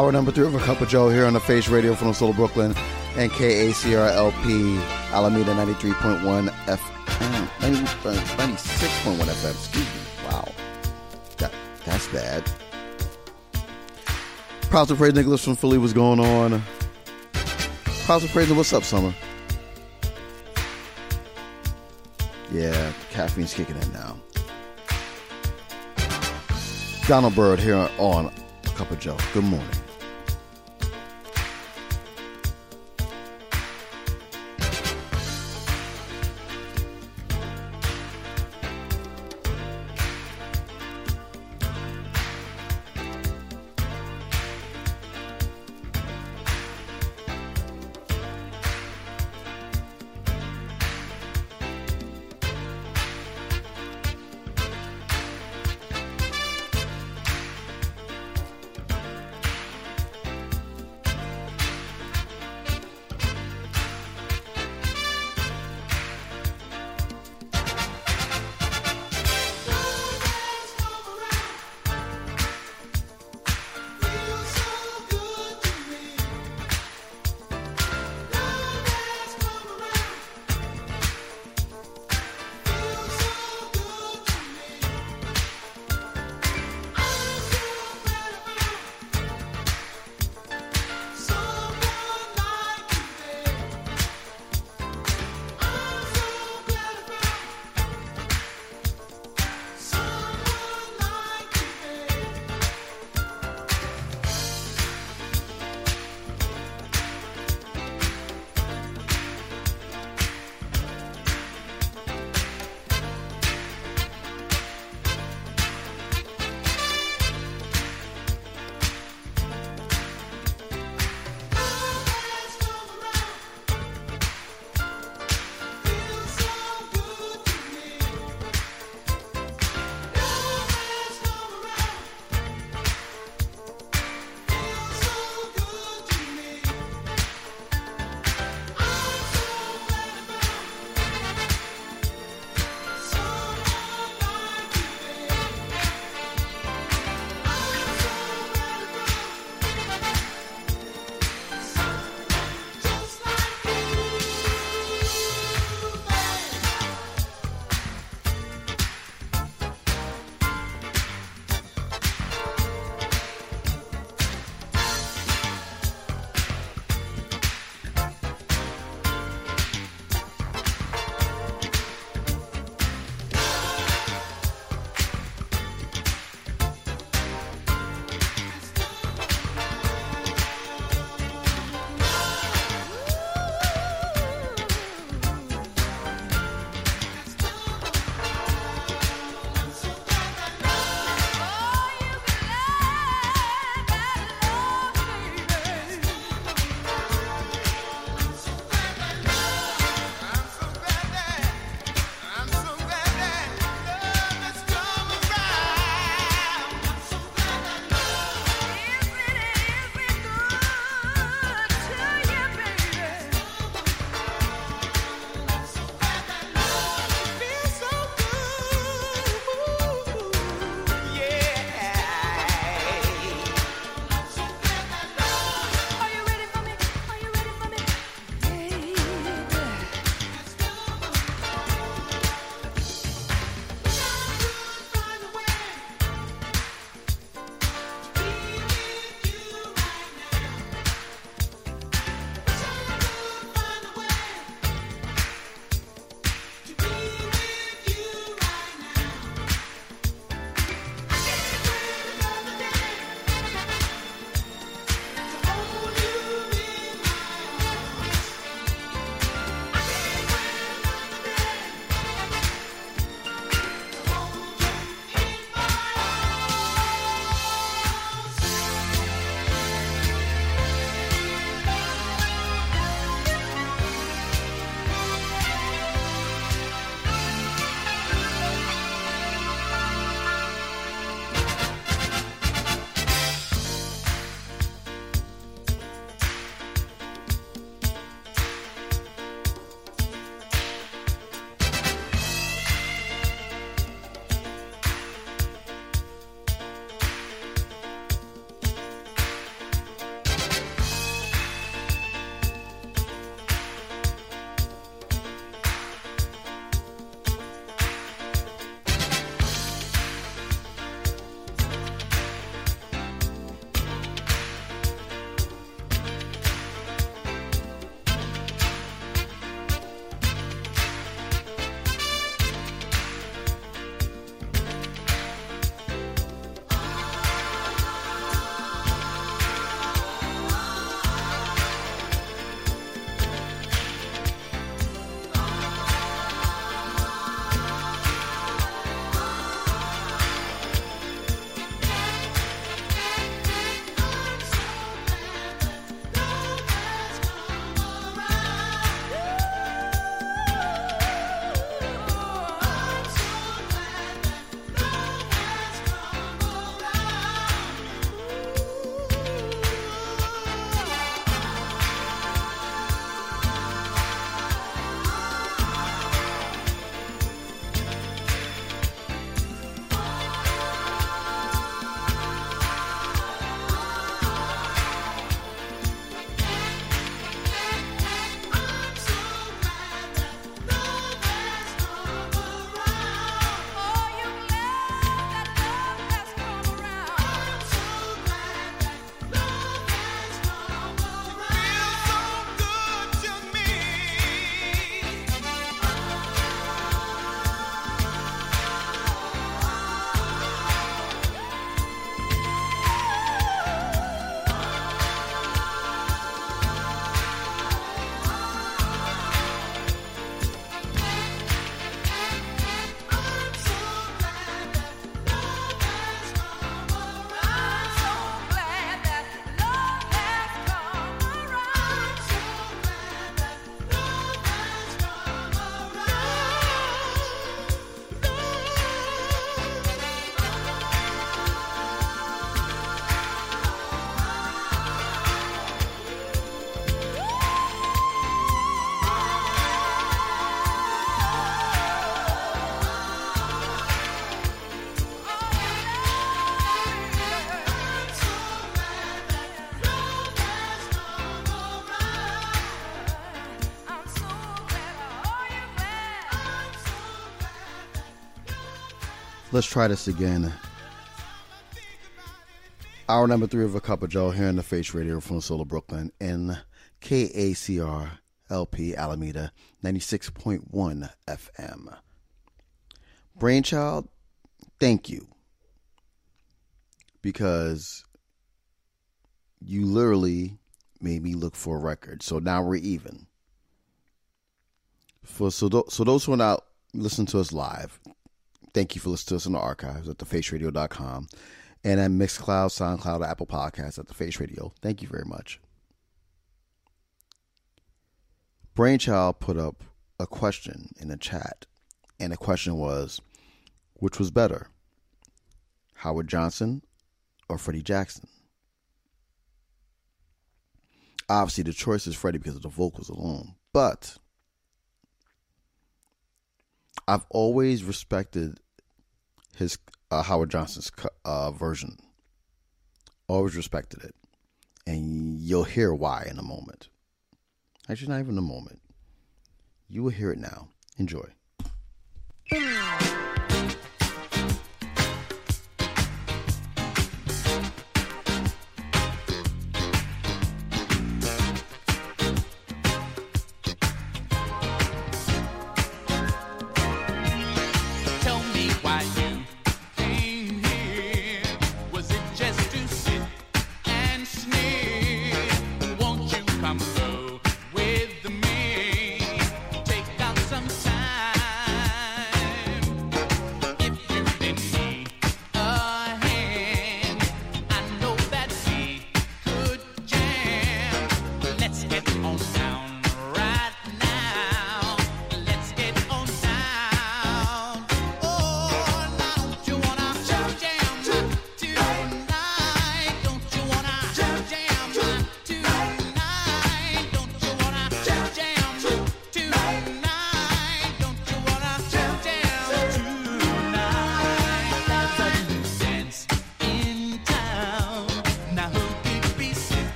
hour number three of A Cup of Joe here on the Face Radio from the Soul of Brooklyn and KACRLP Alameda 93.1 FM. 96.1 uh, FM, excuse me. Wow. That, that's bad. Props and praise Nicholas from Philly was going on. Props and praise what's up, Summer? Yeah, caffeine's kicking in now. Donald Byrd here on a Cup of Joe. Good morning. Let's try this again. Hour number three of a cup of Joe here in the Face Radio from Solo Brooklyn in KACR LP Alameda 96.1 FM. Brainchild, thank you. Because you literally made me look for a record. So now we're even. For so, tho- so those who are not listening to us live, thank you for listening to us in the archives at thefaceradio.com and at Mixcloud, SoundCloud, Apple Podcasts at The Face Radio. Thank you very much. Brainchild put up a question in the chat, and the question was, which was better, Howard Johnson or Freddie Jackson? Obviously, the choice is Freddie because of the vocals alone, but I've always respected his uh, Howard Johnson's uh, version. Always respected it, and you'll hear why in a moment. Actually, not even a moment. You will hear it now. Enjoy.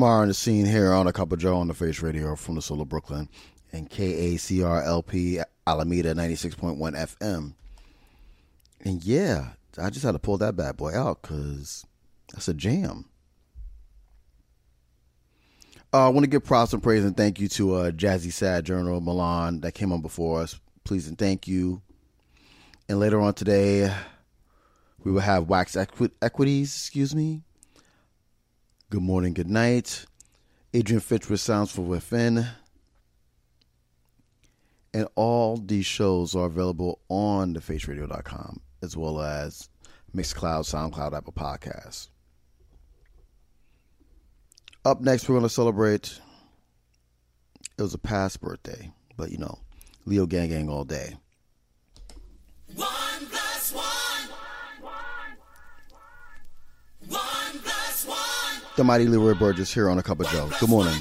Tomorrow in the scene here on a Cup of Joe on the Face Radio from the Soul of Brooklyn and KACRLP Alameda 96.1 FM. And yeah, I just had to pull that bad boy out because that's a jam. Uh, I want to give props and praise and thank you to uh, Jazzy Sad Journal Milan that came on before us. Please and thank you. And later on today, we will have Wax Equi- Equities, excuse me. Good morning, good night. Adrian Fitch with Sounds from Within. And all these shows are available on thefaceradio.com as well as Mixcloud, SoundCloud, Apple Podcasts. Up next, we're going to celebrate. It was a past birthday, but you know, Leo Gang Gang all day. One The mighty Leroy Burgess here on a Cup of Joe. Good morning.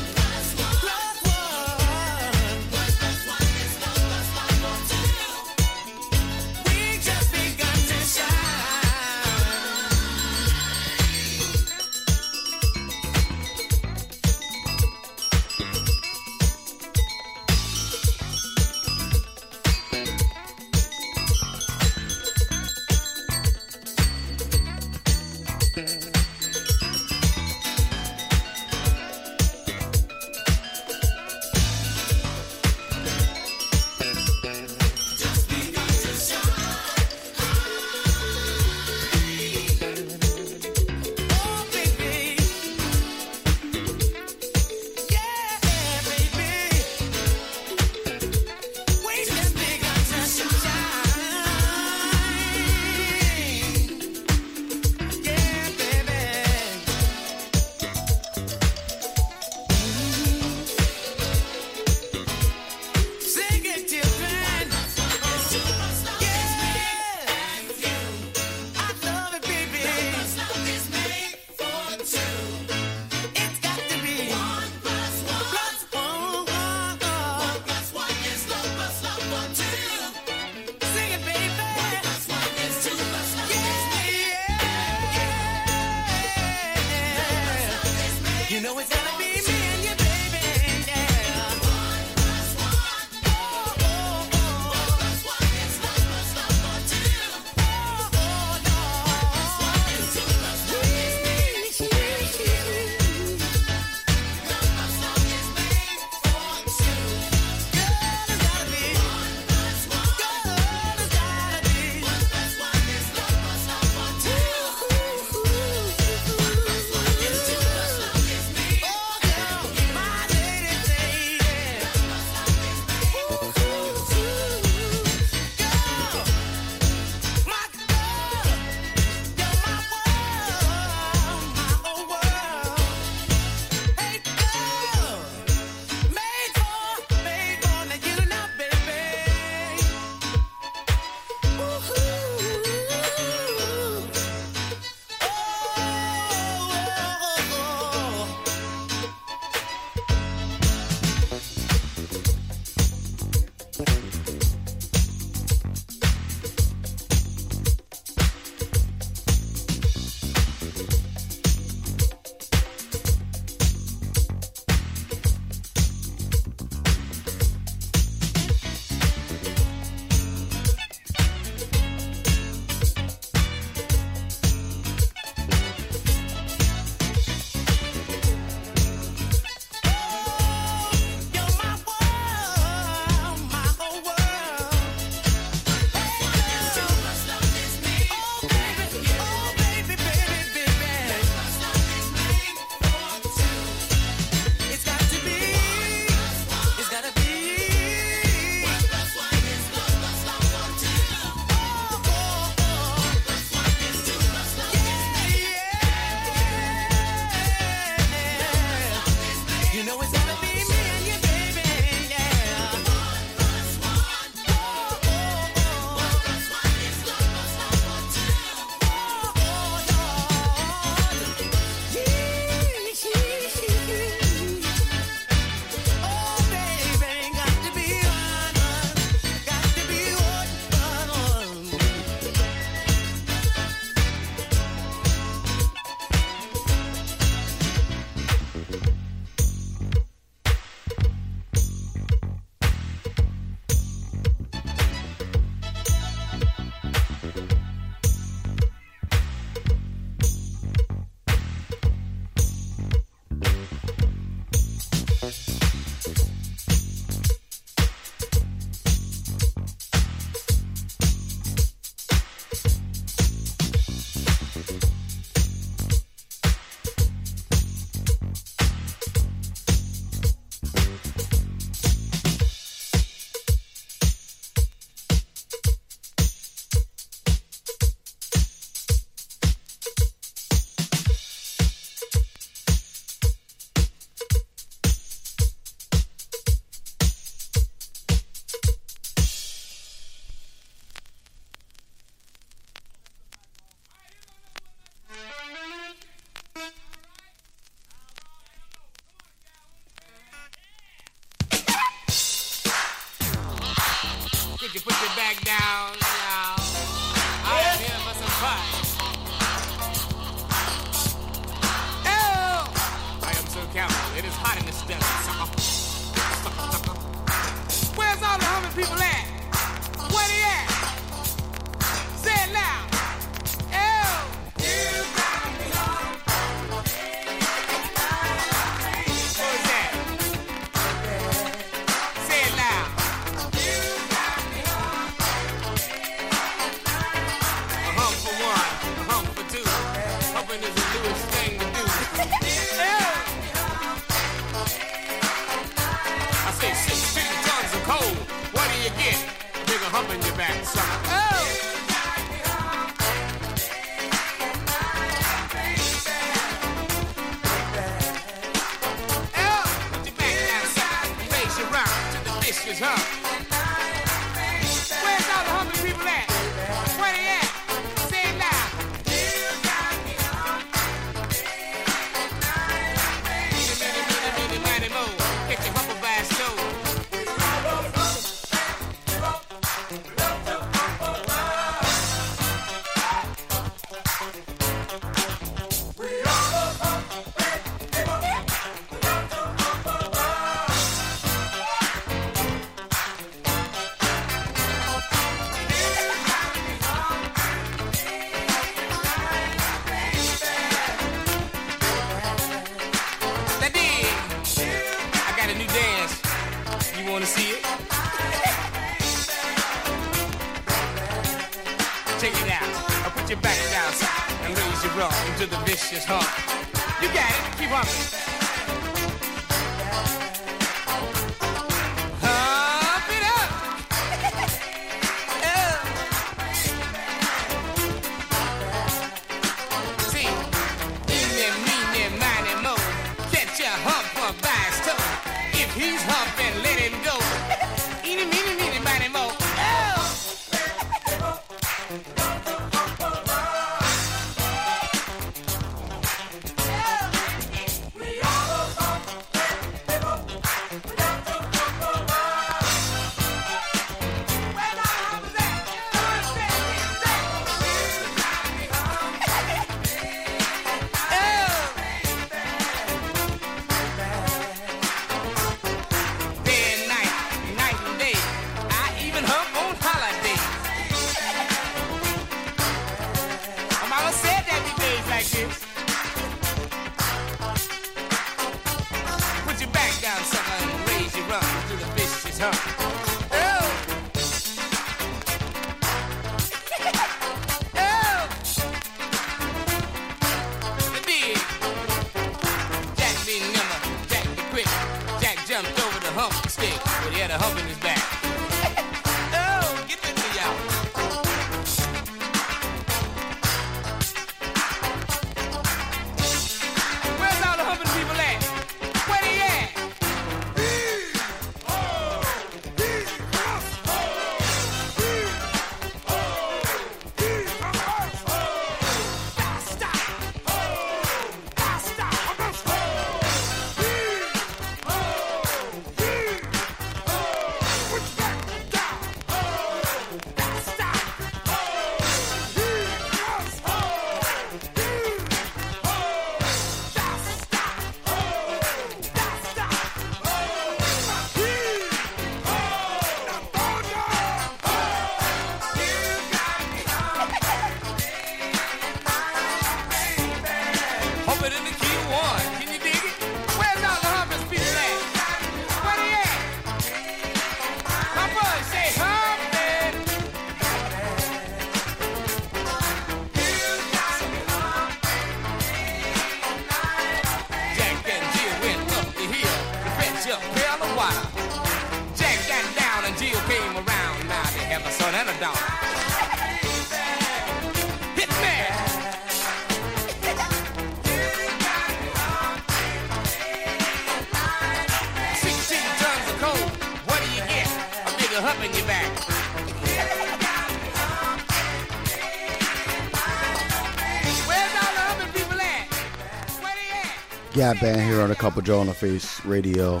At? Gap Band here on a Cup of Joe on the Face Radio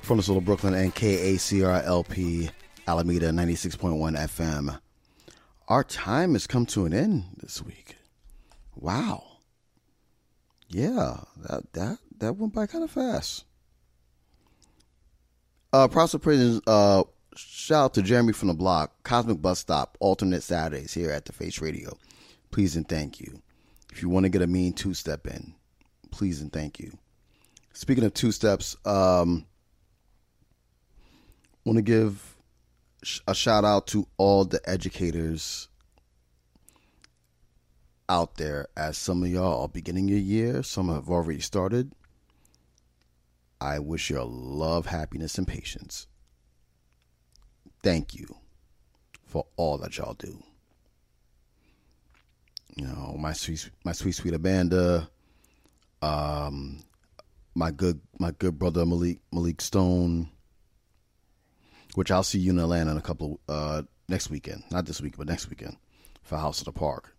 from the Little Brooklyn and KACRLP Alameda 96.1 FM. Our time has come to an end this week. Wow. Yeah, that that that went by kind of fast. Uh Prosper Prisons, uh shout out to Jeremy from the block, Cosmic Bus Stop, alternate Saturdays here at the Face Radio. Please and thank you. If you want to get a mean two step in, please and thank you. Speaking of two steps, um, want to give a shout out to all the educators out there. As some of y'all are beginning your year, some have already started. I wish you love, happiness, and patience. Thank you for all that y'all do. You know, my sweet, my sweet, sweet Amanda, um, my good, my good brother Malik Malik Stone, which I'll see you in Atlanta in a couple uh next weekend, not this week, but next weekend for House in the Park.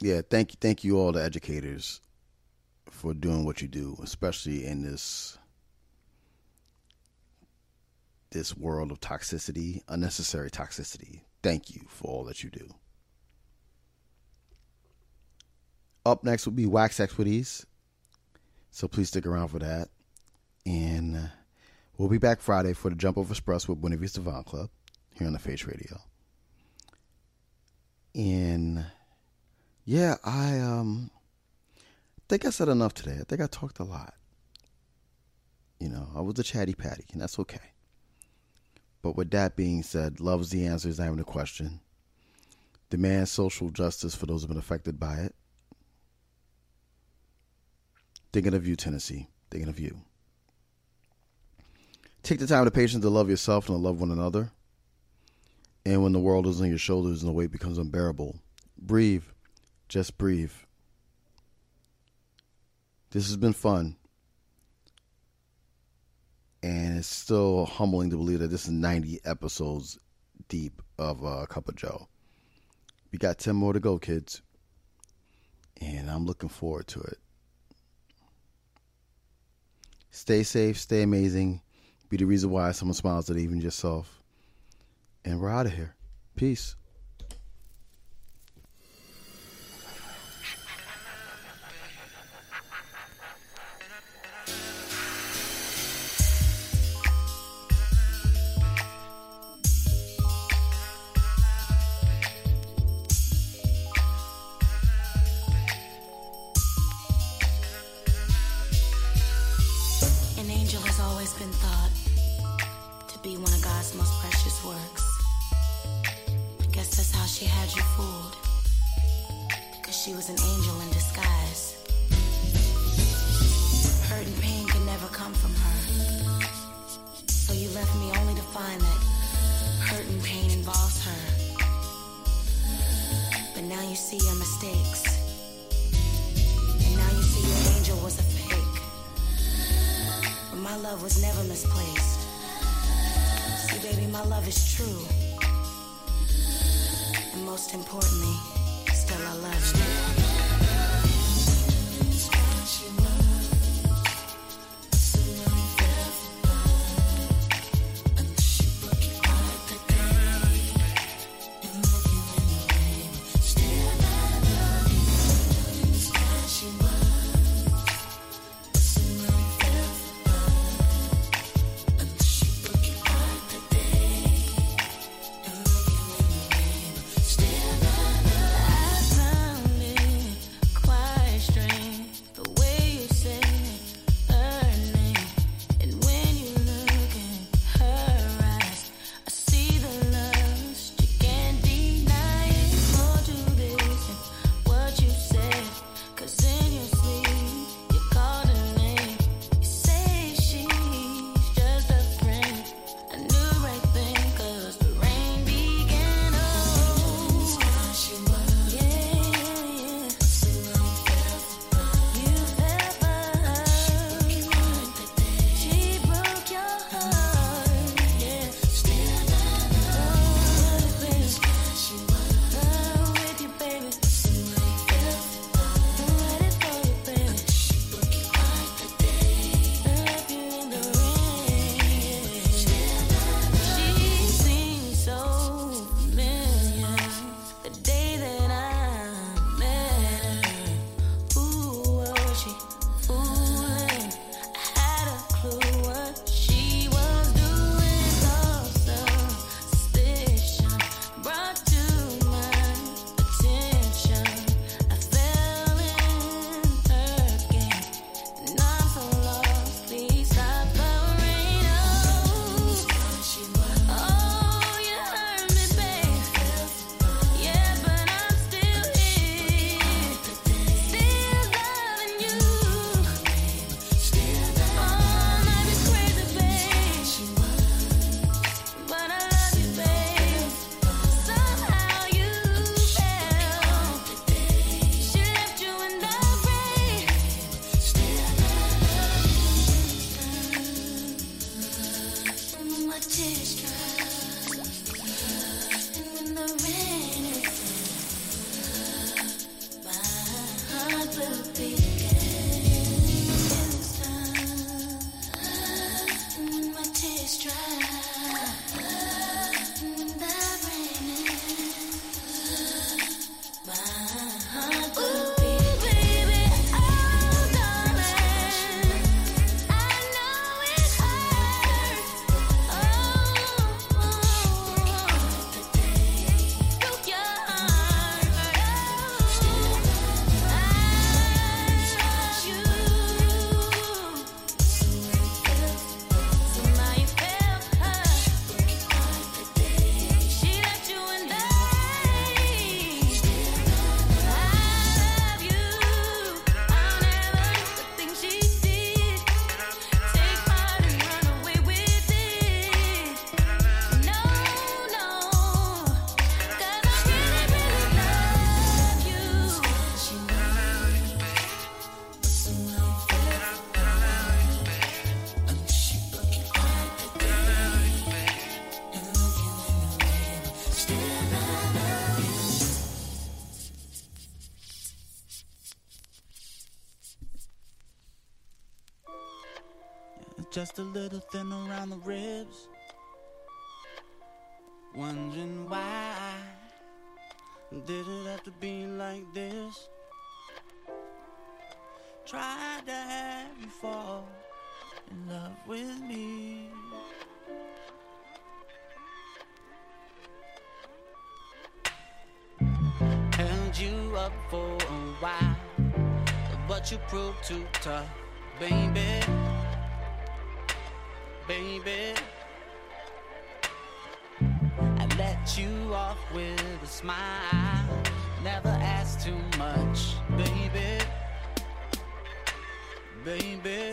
Yeah, thank you, thank you all the educators for doing what you do, especially in this this world of toxicity, unnecessary toxicity. Thank you for all that you do. Up next will be Wax Equities. So please stick around for that. And uh, we'll be back Friday for the Jump Over Express with Buena Vista Vine Club here on the Face Radio. And yeah, I um think I said enough today. I think I talked a lot. You know, I was a chatty patty, and that's okay. But with that being said, love is the answer is not even a question. Demand social justice for those who've been affected by it. Thinking of you, Tennessee. Thinking of you. Take the time to patience to love yourself and to love one another. And when the world is on your shoulders and the weight becomes unbearable, breathe. Just breathe. This has been fun. And it's still humbling to believe that this is 90 episodes deep of uh, Cup of Joe. We got 10 more to go, kids. And I'm looking forward to it. Stay safe, stay amazing. Be the reason why someone smiles at even yourself. And we're out of here. Peace. just a little thin around the ribs. Wondering why did it have to be like this? Tried to have you fall in love with me. Held you up for a while, but you proved too tough, baby baby. I let you off with a smile. Never ask too much, baby. Baby.